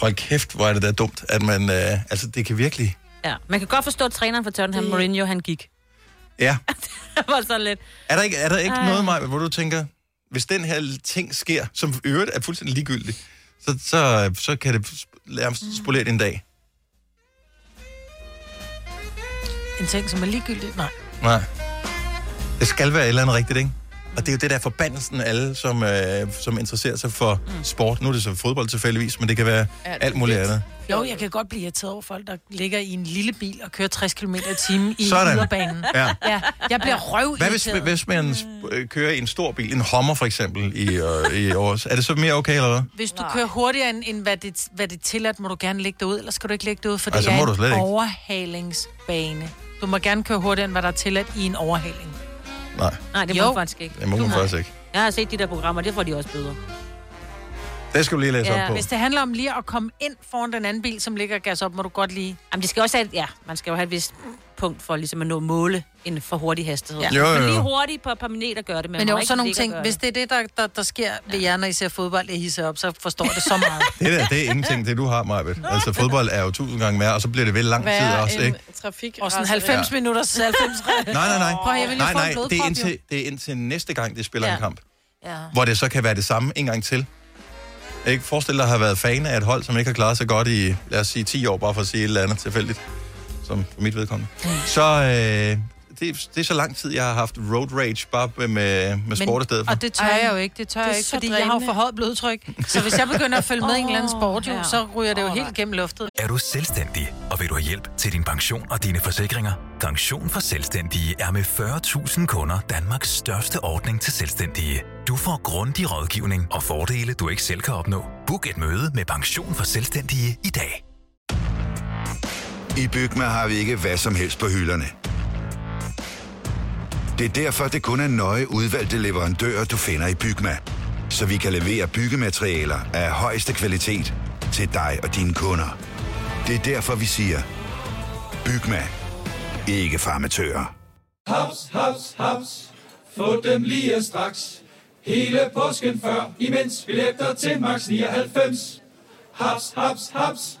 hold kæft, hvor er det da dumt, at man... Øh, altså, det kan virkelig... Ja, man kan godt forstå, at træneren for Tottenham, Mourinho, han gik. Ja. Det var sådan lidt... Er der ikke, er der ikke Ej. noget, Maja, hvor du tænker, hvis den her ting sker, som i øvrigt er fuldstændig ligegyldigt, så, så, så kan det nærmest spolere din dag? En ting, som er ligegyldigt? Nej. Nej. Det skal være et eller andet rigtigt, ikke? Og det er jo det der forbandelsen af alle, som, øh, som interesserer sig for mm. sport. Nu er det så fodbold tilfældigvis, men det kan være Ja, det alt muligt andet. Jo, jeg kan godt blive irriteret over folk, der ligger i en lille bil og kører 60 km i timen i Sådan. yderbanen. Ja. ja. Jeg bliver røv Hvad hvis, hvis man øh, kører i en stor bil, en Hummer for eksempel, i, øh, i års, er det så mere okay, eller hvad? Hvis du kører hurtigere, end, end hvad, det, hvad det er tilladt, må du gerne lægge det ud, eller skal du ikke lægge det ud, for det Altså, er må du en slet ikke. overhalingsbane. Du må gerne køre hurtigere, end hvad der er tilladt i en overhaling. Nej, Nej, det må Jo. man faktisk ikke. det må man faktisk ikke. Jeg har set de der programmer, det får de også bøder. Det skal du lige læse op på. Hvis det handler om lige at komme ind foran den anden bil, som ligger gas op, må du godt lige... Jamen, de skal også have, ja, man skal jo have et vist punkt for ligesom at nå måle en for hurtig hastighed. Ja. Jo, jo, Men lige hurtigt på et par minutter gør det, men, Men må ikke sådan nogle ting, hvis det er det, der, der, der sker ved jer, når I ser fodbold, jeg hisser op, så forstår det så meget. Det der, det er ingenting, det du har, Majbet. Altså, fodbold er jo tusind gange mere, og så bliver det vel lang tid også, ikke? trafik. Og sådan 90 Ja. minutters 90 Nej, nej, nej. Prøv, jeg vil nej, få en nej, det er, indtil, det er indtil næste gang, de spiller Ja. en kamp. Ja. Hvor det så kan være det samme en gang til. Ikke forestil dig at have været fan af et hold, som ikke har klaret sig godt i, lad os sige, 10 år, bare for at sige et eller andet tilfældigt, som for mit vedkommende. Så øh, det, det er så lang tid, jeg har haft road rage, bare med, med sport i stedet for. Og det tør jeg jo ikke, det tør Det jeg ikke, fordi jeg har jo drænende. for højt blodtryk. Så hvis jeg begynder at følge med i en eller anden sport, jo, ja. så ryger det jo helt gennem luftet. Er du selvstændig, og vil du have hjælp til din pension og dine forsikringer? Pension for Selvstændige er med 40.000 kunder Danmarks største ordning til selvstændige. Du får grundig rådgivning og fordele, du ikke selv kan opnå. Book et møde med Pension for Selvstændige i dag. I Bygma har vi ikke hvad som helst på hylderne. Det er derfor, det kun er nøje udvalgte leverandører, du finder i Bygma. Så vi kan levere byggematerialer af højeste kvalitet til dig og dine kunder. Det er derfor, vi siger, Bygma. Ikke farmatører. Haps, haps, haps. Få dem lige straks. Hele påsken før, imens billetter til max 99. Haps, haps, haps.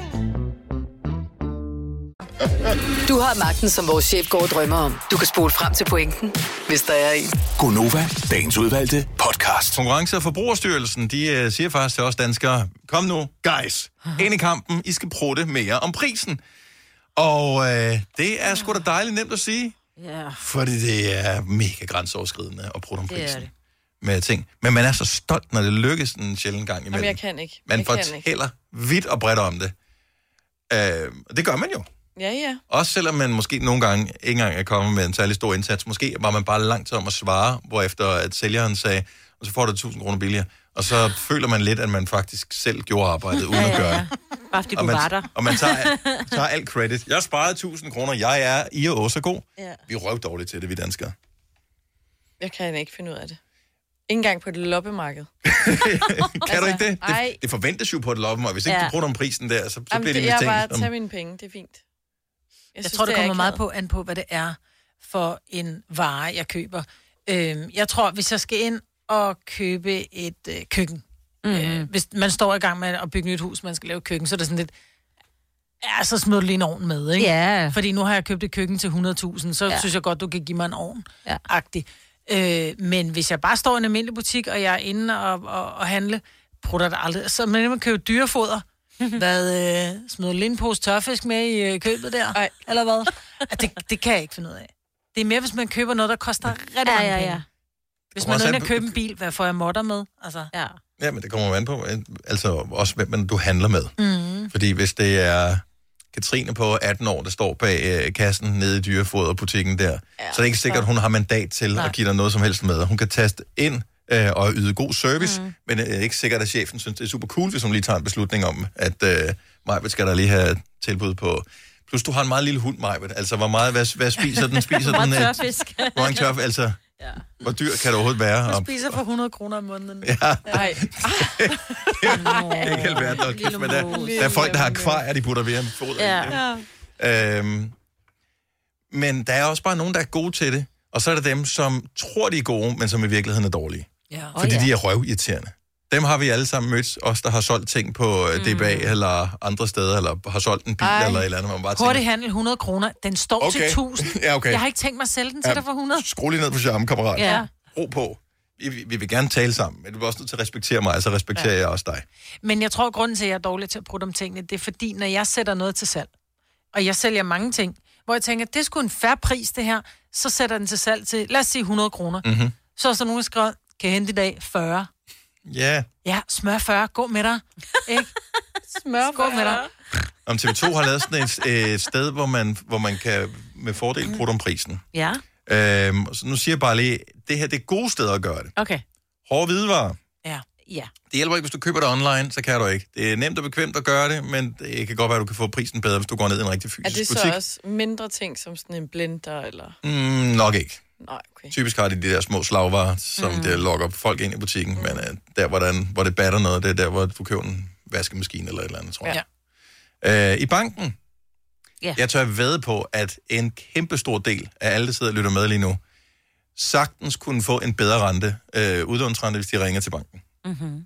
Du har magten, som vores chef går og drømmer om. Du kan spole frem til pointen, hvis der er en. Gonova, dagens udvalgte podcast. Konkurrence- og Forbrugerstyrelsen, de uh, siger faktisk til os danskere, kom nu, guys, ind i kampen, I skal prutte mere om prisen. Og uh, det er sgu da dejligt nemt at sige, Ja. fordi det er mega grænseoverskridende at prutte om Det er prisen det. med ting. Men man er så stolt, når det lykkes en sjældent gang imellem. Jamen, jeg kan ikke. Man jeg kan ikke. fortæller vidt og bredt om det. Uh, det gør man jo. Ja, ja. Også selvom man måske nogle gange ikke engang er kommet med en særlig stor indsats. Måske var man bare langt om at svare, hvorefter at sælgeren sagde, og så får du 1000 kroner billigere. Og så føler man lidt, at man faktisk selv gjorde arbejdet, uden at gøre det. Bare fordi Og du man, var der. og man tager, tager alt credit. Jeg sparede 1000 kroner. Jeg er i og også god. Ja. Vi røv dårligt til det, vi danskere. Jeg kan ikke finde ud af det. Ikke engang på et loppemarked. Kan du ikke det? ej. Det, det forventes jo på et loppemarked. Hvis ikke Ja. du bruger om prisen der, så, så Jamen, bliver det, det jeg bare mistænkt. tage mine penge, det er fint. Jeg, synes, tror, det det er kommer meget på, an på, hvad det er for en vare, jeg køber. Øhm, jeg tror, hvis jeg skal ind og købe et øh, køkken, mm-hmm. øh, hvis man står i gang med at bygge et nyt hus, man skal lave køkken, så er det sådan lidt, ja, så smider du lige en ovn med, ikke? Ja. Fordi nu har jeg købt et køkken til 100.000, så Ja. ja. synes jeg godt, du kan give mig en ovn. Ja. Agtig. Øh, men hvis jeg bare står i en almindelig butik, og jeg er inde og, og, og handle, prutter det aldrig. Så man kan købe dyrefoder. Hvad, øh, smider du lige en pose tørfisk med i øh, købet der? Ej. Eller hvad? Ja, det, det kan jeg ikke finde ud af. Det er mere, hvis man køber noget, der koster rigtig Ja, mange ja, penge. ja. Hvis man er på- købe en bil, hvad får jeg modder med? Altså. Ja. Ja, men det kommer man an på. Altså også, hvem man- du handler med. Mm. Fordi hvis det er Katrine på 18 år, der står bag øh, kassen nede i dyrefoderbutikken der, ja, så er det ikke sikkert, at hun har mandat til Nej. at give dig noget som helst med. Hun kan taste ind øh, og yde god service, mm. men det er ikke sikkert, at chefen synes, det er super cool, hvis hun lige tager en beslutning om, at øh, Majbet skal der lige have tilbud på. Plus, du har en meget lille hund, Majbet. Altså, hvor meget, hvad, hvad spiser den? Spiser den, øh, tørfisk. Hvor mange tørfisk? Altså, ja. hvor dyr kan det overhovedet være? Jeg Og, spiser for 100 kroner om måneden. ja, Nej. ikke helt værd. Men der, der er folk, der har kvar, de putter ved ham Ja. i. Øhm, men der er også bare nogen, der er gode til det. Og så er der dem, som tror, de er gode, men som i virkeligheden er dårlige. Ja. Fordi de er røvirriterende. Dem har vi alle sammen mødt, os der har solgt ting på mm. DBA eller andre steder, eller har solgt en bil Ej. eller et eller andet, man bare Hurtig handel 100 kroner. Den står okay. til Okay. 1000. Ja, okay. Jeg har ikke tænkt mig at sælge den til Ja. dig for 100. skru lige ned på charme, kammerat. Ja. Ro på. Vi, vi, vi vil gerne tale sammen, men du er også nødt til at respektere mig, så respekterer ja. jeg også dig. Men jeg tror, at grunden til, at jeg er dårlig til at bruge om tingene, det er fordi, når jeg sætter noget til salg, og jeg sælger mange ting, hvor jeg tænker, det er sgu en færre pris, det her, så sætter den til salg til, lad os sige 100 kroner. Mm-hmm. Så er der nogen, der skriver, kan jeg hente i dag 40. Ja, Ja, smør 40, gå med dig. Ikke? Smør Gå med dig. om TV2 har lavet sådan et, et sted, hvor man, hvor man kan med fordel bruge om prisen. Ja, Øhm, så nu siger jeg bare lige, det her det er gode steder at gøre det. okay. Hårde hvidevarer. Ja. Ja. Det hjælper ikke, hvis du køber det online, så kan du ikke. Det er nemt og bekvemt at gøre det, men det kan godt være, at du kan få prisen bedre, hvis du går ned i en rigtig Er fysisk det så butik. også mindre ting, som sådan en blender, eller... Mm, nok ikke. Nej, okay. Typisk har de de der små slagvarer, som mm. der lokker folk ind i butikken, mm. men uh, der, hvor, der, hvor det batter noget, det er der, hvor du køber en vaskemaskine eller et eller andet, tror jeg. Ja. Uh, I banken, Ja. jeg tør ved på, at en kæmpe stor del af alle, der sidder og lytter med lige nu, sagtens kunne få en bedre rente, uh, udlånsrente, hvis de ringer til banken. Mm-hmm.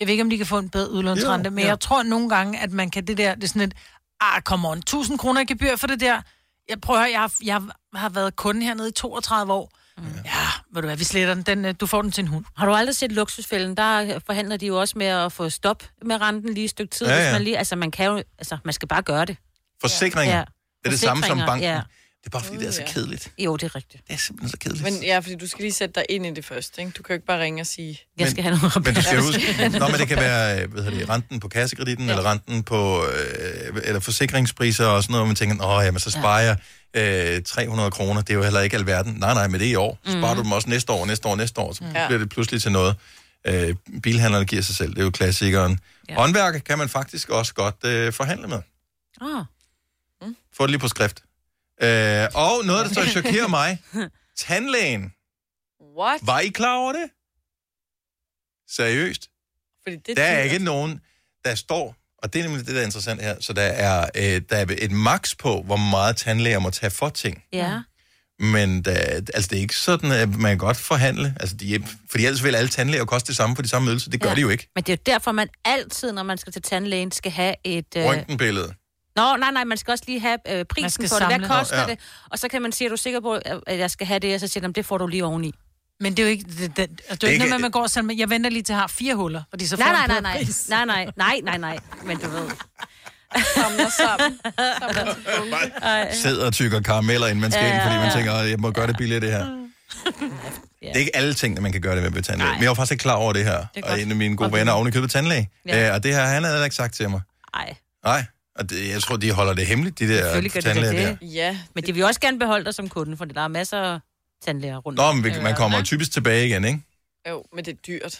Jeg ved ikke, om de kan få en bedre udlånsrente, Jo, men ja. jeg tror nogle gange, at man kan det der, det er sådan et, ah, come on, 1000 kroner i gebyr for det der. Jeg prøver at høre, jeg har, jeg har været kunde hernede i 32 år. Mm. Ja, ved du hvad, vi sletter den. den. øh, Du får den til en hund. Har du aldrig set luksusfælden? Der forhandler de jo også med at få stop med renten lige et stykke tid. Ja, Hvis ja. man lige, altså man kan jo, altså man skal bare gøre det. Forsikringer, Ja. det er det samme som banken. ja. Det er bare fordi, det er så kedeligt. Jo, det er rigtigt. Det er simpelthen så kedeligt. Men ja, fordi du skal lige sætte dig ind i det først, ikke? Du kan jo ikke bare ringe og sige... Jeg skal have noget Men du skal huske, Nå, men det kan være hvad hedder det, renten på kassekreditten, ja. eller renten på øh, eller forsikringspriser og sådan noget, hvor man tænker, åh, jamen, så sparer jeg øh, 300 kroner, det er jo heller ikke alverden. Nej, nej, men det er i år. Så sparer Mhm. du dem også næste år, næste år, næste år, så Ja. bliver det pludselig til noget. Øh, bilhandlerne giver sig selv, det er jo klassikeren. Ja. Håndværker kan man faktisk også godt øh, forhandle med. Ah. Få det lige på skrift. Øh, og noget, der så chokerer mig. Tandlægen. What? Var I klar over det? Seriøst? Fordi det Der er ikke nogen, der står, og det er nemlig det, der er interessant her, så der er, øh, der er et max på, hvor meget tandlæger må tage for ting. Ja. Men der, altså, det er ikke sådan, at man kan godt forhandle. Altså, de, fordi ellers vil alle tandlæger koste det samme for de samme ydelser. Det gør Ja. de jo ikke. Men det er jo derfor, man altid, når man skal til tandlægen, skal have et... Øh... Røntgenbillede. Nå, nej, nej, man skal også lige have øh, prisen skal på det. Hvad samle. koster ja. ja. det? Og så kan man sige, er du sikker på, at jeg skal have det? Og så siger de, det får du lige oveni. Men det er jo ikke... Det, det, det, det er jo ikke noget med, at man går selv med, jeg venter lige til, at jeg har fire huller, fordi så får Nej, jeg nej, nej, nej. Nej, nej, nej, nej, nej. Men du ved. Samler sammen. Samler. Sidder og tykker karameller, inden man skal Ja, ind, fordi man ja. tænker, "Åh, jeg må gøre det billigt, det her. Det er ikke alle tingene, man kan gøre det med ved tandlæge. Men jeg var faktisk ikke klar over det her. er og en af mine gode det- venner er oven i købet tandlæge. Ja. Ja. og det her, han havde ikke sagt til mig. Nej, Nej. Og det, jeg tror, de holder det hemmeligt, de der selvfølgelig gør det tandlæger der. det. Ja. Men de vil også gerne beholde dig som kunde, for der er masser af tandlæger rundt. Nå, men vi- man kommer jo typisk tilbage igen, ikke? Jo, men det er dyrt. Jeg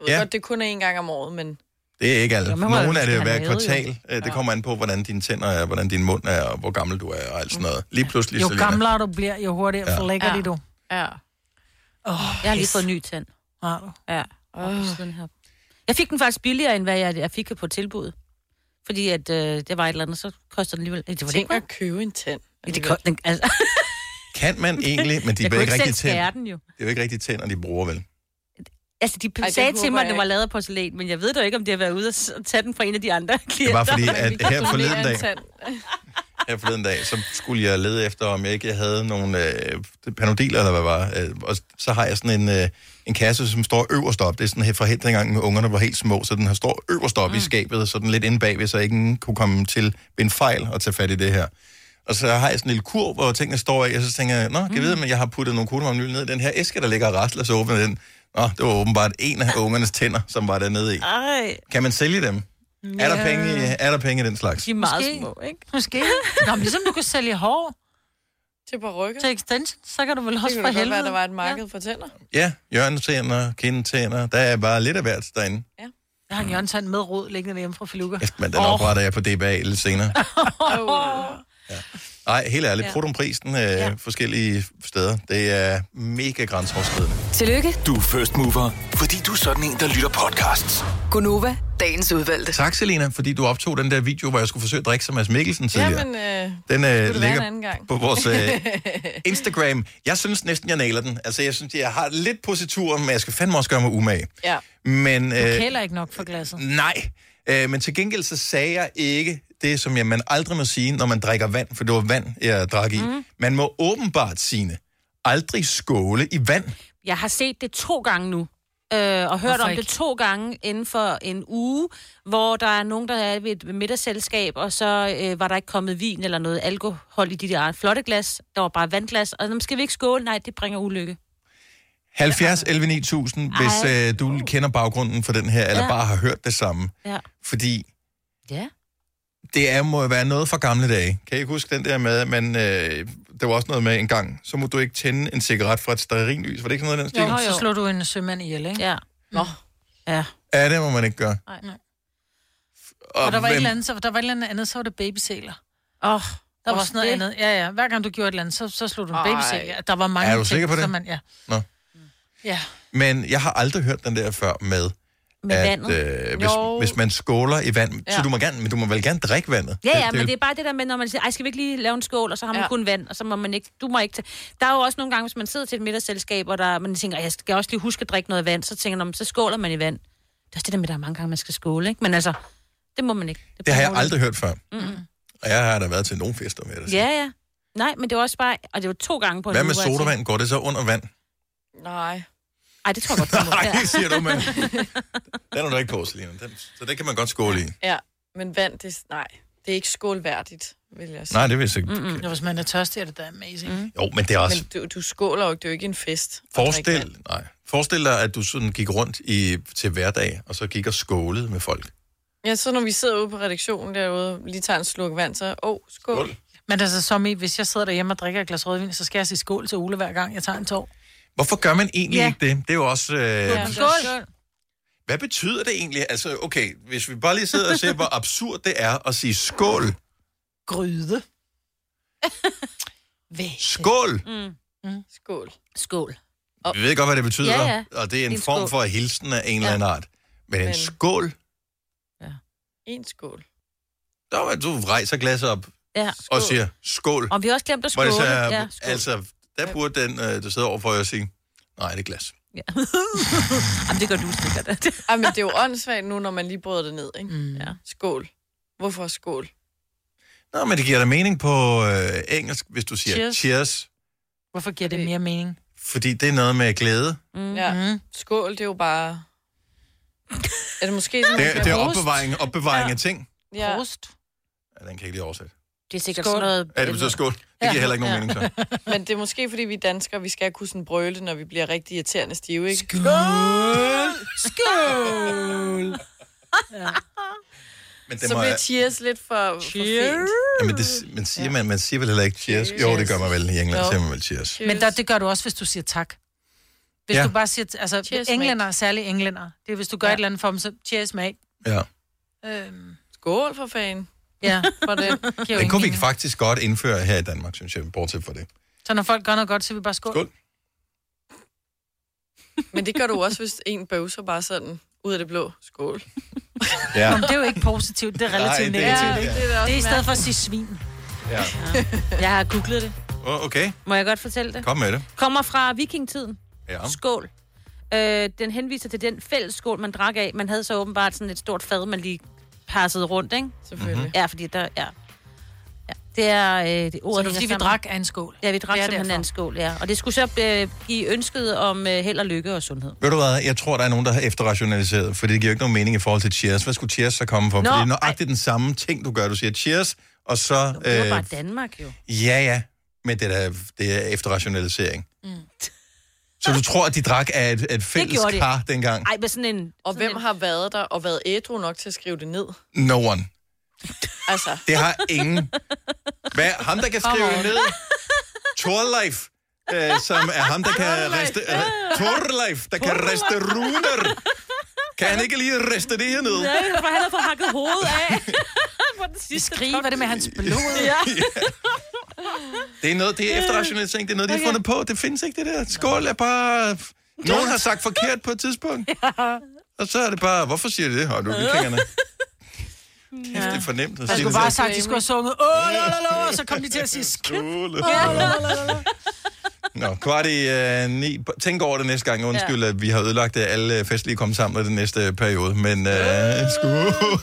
ved Ja. ja. godt, det kun er en gang om året, men... Det er ikke alle. Jo, man må jo Nogle er det have hver lavet, jo. kvartal. Øh, Det kommer an på, hvordan dine tænder er, hvordan din mund er, og hvor gammel du er, og alt sådan noget. Lige pludselig, Jo Selina. gamlere du bliver, jo hurtigere Ja. ja. forlægger Ja. de du. Ja. Oh, Jeg har lige fået en ny tand. Har du? Ja. Oh. Jeg fik den faktisk billigere, end hvad jeg, jeg fik på tilbud. Fordi at, øh, det var et eller andet, så koster den alligevel... Det var Tænk det at købe en tand. det, kost, den, altså, Kan man egentlig, men de kunne ikke rigtig den jo. Det er jo ikke rigtig tænder, de bruger, vel? Altså, de Ej, det sagde til mig, at det var lavet af porcelæn, men jeg ved da ikke, om de har været ude og tage den fra en af de andre klienter. bare fordi, at her forleden dag-. Her forleden dag, så skulle jeg lede efter, om jeg ikke havde nogle øh, panodiler, eller hvad var. Øh, og så har jeg sådan en, øh, en kasse, som står øverst op. Det er sådan her fra helt dengang, ungerne var helt små, så den har står øverst op mm. i skabet, så den lidt inde bagved, så ingen kunne komme til ved en fejl og tage fat i det her. Og så har jeg sådan en lille kur, hvor tingene står i, og så tænker jeg, nå, kan jeg vide, men jeg har puttet nogle kodemamnyl ned i den her æske, der ligger og rasler, så åbner den. Nå, det var åbenbart en af ungernes tænder, som var dernede i. Ej, Kan man sælge dem? Er der penge i, er der penge i den slags? de er meget Måske. små, ikke? Måske. Nå, men ligesom du kan sælge hår Til parykker. til extension, så kan du vel Det også kunne for da godt helvede. være, der var et marked for tænder. Ja, hjørnetænder, kindtænder, der er bare lidt af hvert derinde. Jeg har en hjørnetand med rod liggende derhjemme fra Filuka. Men den opretter jeg på DBA lidt senere. Oh. Nej, helt ærligt, Ja. ja. prisen øh, ja. forskellige steder, det er mega grænseoverskridende. Tillykke, Du er first mover, fordi du er sådan en, der lytter podcasts. Gunova, dagens udvalgte. Tak, Selina, fordi du optog den der video, hvor jeg skulle forsøge at drikke som Mads Mikkelsen tidligere. Jamen, øh, Den øh, en ligger anden gang. på vores øh, Instagram. Jeg synes næsten, jeg nailer den. Altså, jeg synes, jeg har lidt posituren, men jeg skal fandme også gøre mig umage. Ja. Men, Du øh, kælder ikke nok for glasset. nej, øh, men til gengæld så sagde jeg ikke det, som jeg, man aldrig må sige, når man drikker vand, for det var vand, jeg drak i. Mm. Man må åbenbart, sige aldrig skåle i vand. Jeg har set det to gange nu. Øh, og hørt Hvorfor om ikke? det to gange inden for en uge, hvor der er nogen, der er ved et middagsselskab, og så øh, var der ikke kommet vin eller noget alkohol i de der flotte glas. Der var bare vandglas, og dem skal vi ikke skåle. Nej, det bringer ulykke. 70 11 9000, hvis øh, du kender baggrunden for den her, eller Ja. bare har hørt det samme. Ja. Fordi Ja. det er, må jo være noget fra gamle dage. Kan I ikke huske den der med, men øh, der var også noget med en gang, så må du ikke tænde en cigaret fra et stearinlys. Var det ikke noget af den stil? Jo, så slår du en sømand ihjel, ikke? Ja. Nå. Ja. Ja, det må man ikke gøre. Nej. Og, der var et hvem- eller andet, så, der var et eller andet andet, så var det babysæler. Åh, oh, Der var også noget andet. Ja, ja. Hver gang du gjorde et eller andet, så, så slog du en babysæl. Der var mange Er du ting, sikker på det? som Man, ja. Nå. Ja. Men jeg har aldrig hørt den der før med, Med at vandet? øh, hvis, Jo. hvis man skåler i vand, ja. så du må, gerne, men du må vel gerne drikke vandet? Ja, ja, det, men det er bare det der med, når man siger, ej, skal vi ikke lige lave en skål, og så har man Ja. kun vand, og så må man ikke, du må ikke tage. Der er jo også nogle gange, hvis man sidder til et middagsselskab, og der, man tænker, "Ej, jeg skal også lige huske at drikke noget vand, så tænker man, så skåler man i vand. Det er også det der med, at der er mange gange, man skal skåle, ikke? Men altså, det må man ikke. det har jeg aldrig hørt før. Mm-mm. Og jeg har da været til nogle fester med det. Ja, ja. Nej, men det var også bare, og det var to gange på en Hvad med jeg sodavand? Går det så under vand? Nej. Ej, det tror jeg godt, du må. Nej, det siger du, men den er du ikke på, Selina. Den, så det kan man godt skåle i. Ja, men vand, det, nej, det er ikke skålværdigt, vil jeg sige. Nej, det vil jeg ikke. Mm-mm. Hvis man er tørstig, er det da amazing. Mm. Jo, men det er også... Men du, du skåler jo ikke, det er jo ikke en fest. Forestil, nej. Forestil dig, at du sådan gik rundt i, til hverdag, og så gik og skålede med folk. Ja, så når vi sidder ude på redaktionen derude, lige tager en slurk vand, så, åh, oh, skål. skål. Men altså, som i, hvis jeg sidder derhjemme og drikker et glas rødvin, så skal jeg sige skål til Ole hver gang, jeg tager en tår. Hvorfor gør man egentlig Ja. ikke det? Det er jo også... Øh, Ja. Skål! Hvad betyder det egentlig? Altså, okay, hvis vi bare lige sidder og ser, hvor absurd det er at sige skål. Gryde. Skål! Mm. Mm. Skål. Skål. Vi ved godt, hvad det betyder, Ja, ja. og det er en, En form skål. for hilsen af en eller anden art. Men en Men- skål, En skål. der var, du rejser glasset op Ja. og siger skål. Og vi har også glemt at Hvor det skåle. så er, Ja, skål. altså, der burde den, øh, der sidder overfor jer, sige, nej, det er glas. Ja. Jamen, det gør du sikkert. Ej, men det er jo åndssvagt nu, når man lige bryder det ned, ikke? Mm. Ja. Skål. Hvorfor skål? Nå, men det giver da mening på øh, engelsk, hvis du siger cheers. Cheers. Hvorfor giver det mere mening? fordi det er noget med glæde. Mm. Ja. Mm. Skål, det er jo bare... Er det måske sådan, Det, er- det er opbevaring, opbevaring Ja. af ting. Ja. Prost. Ja, den kan jeg ikke lige oversætte. Det er sikkert Skål. sådan noget... Ja, det betyder skål. Det giver heller ikke nogen mening, så. Men det er måske, fordi vi danskere, vi skal kunne sådan brøle, når vi bliver rigtig irriterende stive, ikke? Skål! Skål! Men det Så må bliver jeg- cheers lidt for, for fint. Jamen, det, man, siger, man, man siger vel heller ikke cheers. Jo, det gør man vel i England, Jo. siger man vel cheers. Men der, det gør du også, hvis du siger tak. Hvis Ja. ja. du bare siger, altså Cheers, englænder, særligt englænder, det er, hvis du gør ja. et eller andet for dem, så cheers, mate. Ja. Øhm, Skål for fanden. Ja, For det. Den kunne vi faktisk godt indføre her i Danmark, synes jeg, bortset fra det. Så når folk gør noget godt, så vi bare skål. Skål. Men det gør du også, hvis en bøvser bare sådan ud af det blå. Skål. Ja. Jamen, det er jo ikke positivt, det er relativt Nej, det er- negativt. ja. Det, Det er det er i stedet for at sige svin. ja. Jeg har googlet det. Oh, okay, Må jeg godt fortælle det? kom med det. Kommer fra vikingtiden. Ja. Skål. Øh, den henviser til den fælles skål, man drak af. Man havde så åbenbart sådan et stort fad, man lige passede rundt, ikke? Selvfølgelig. Mhm. Ja, fordi der... Ja. ja. Det er øh, det Så ord, det er fordi, vi drak af en skål. Ja, vi drak Det er simpelthen af en skål, ja. Og det skulle så øh, give ønsket om øh, held og lykke og sundhed. Ved du hvad, jeg tror, der er nogen, der har efterrationaliseret, fordi det giver ikke nogen mening i forhold til cheers. Hvad skulle cheers så komme fra? Nå, fordi det er nøjagtigt den samme ting, du gør. Du siger cheers, og så... Det var Øh, bare Danmark, jo. ja, ja, men det er, det er efterrationalisering. Mm. Så du tror, at de drak af et, et fælles gjorde de. kar dengang? Ej, med sådan en... Og hvem har været der og været ædru nok til at skrive det ned? No one. Altså, Det har ingen. Hvad? Ham, der kan skrive det ned? Torleif, øh, som er ham, der kan riste... Øh, Torleif, der kan riste runer. Kan han ikke lige riste det her ned? Nej, for han havde fået hakket hovedet af. på den sidste Skrive, top. hvad det med hans blod? Ja. Det er noget, det er efterrationalisering, det er noget, de har fundet på. Det findes ikke, det der. Skål er bare... Nogen har sagt forkert på et tidspunkt. Og så er det bare, hvorfor siger de det? Har du vikingerne? Kæft, det er fornemt at Jeg skulle bare have sagt, at de skulle have sunget, åh, la, la, la, og så kom de til at sige skip. Skål. Ja, la, la, la, la. Nå, kvart i uh, ni. Tænk over det næste gang. Undskyld, at vi har ødelagt øh, alle festlige komme sammen i den næste periode. Men uh, skål.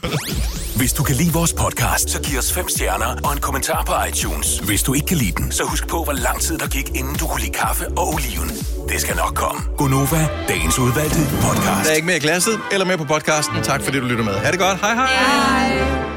Hvis du kan lide vores podcast, så giv os fem stjerner og en kommentar på iTunes. Hvis du ikke kan lide den, så husk på, hvor lang tid der gik, inden du kunne lide kaffe og oliven. Det skal nok komme. Gonova, dagens udvalgte podcast. Der er ikke mere i glasset eller mere på podcasten. Tak fordi du lytter med. Ha' det godt. Hej hej. hej.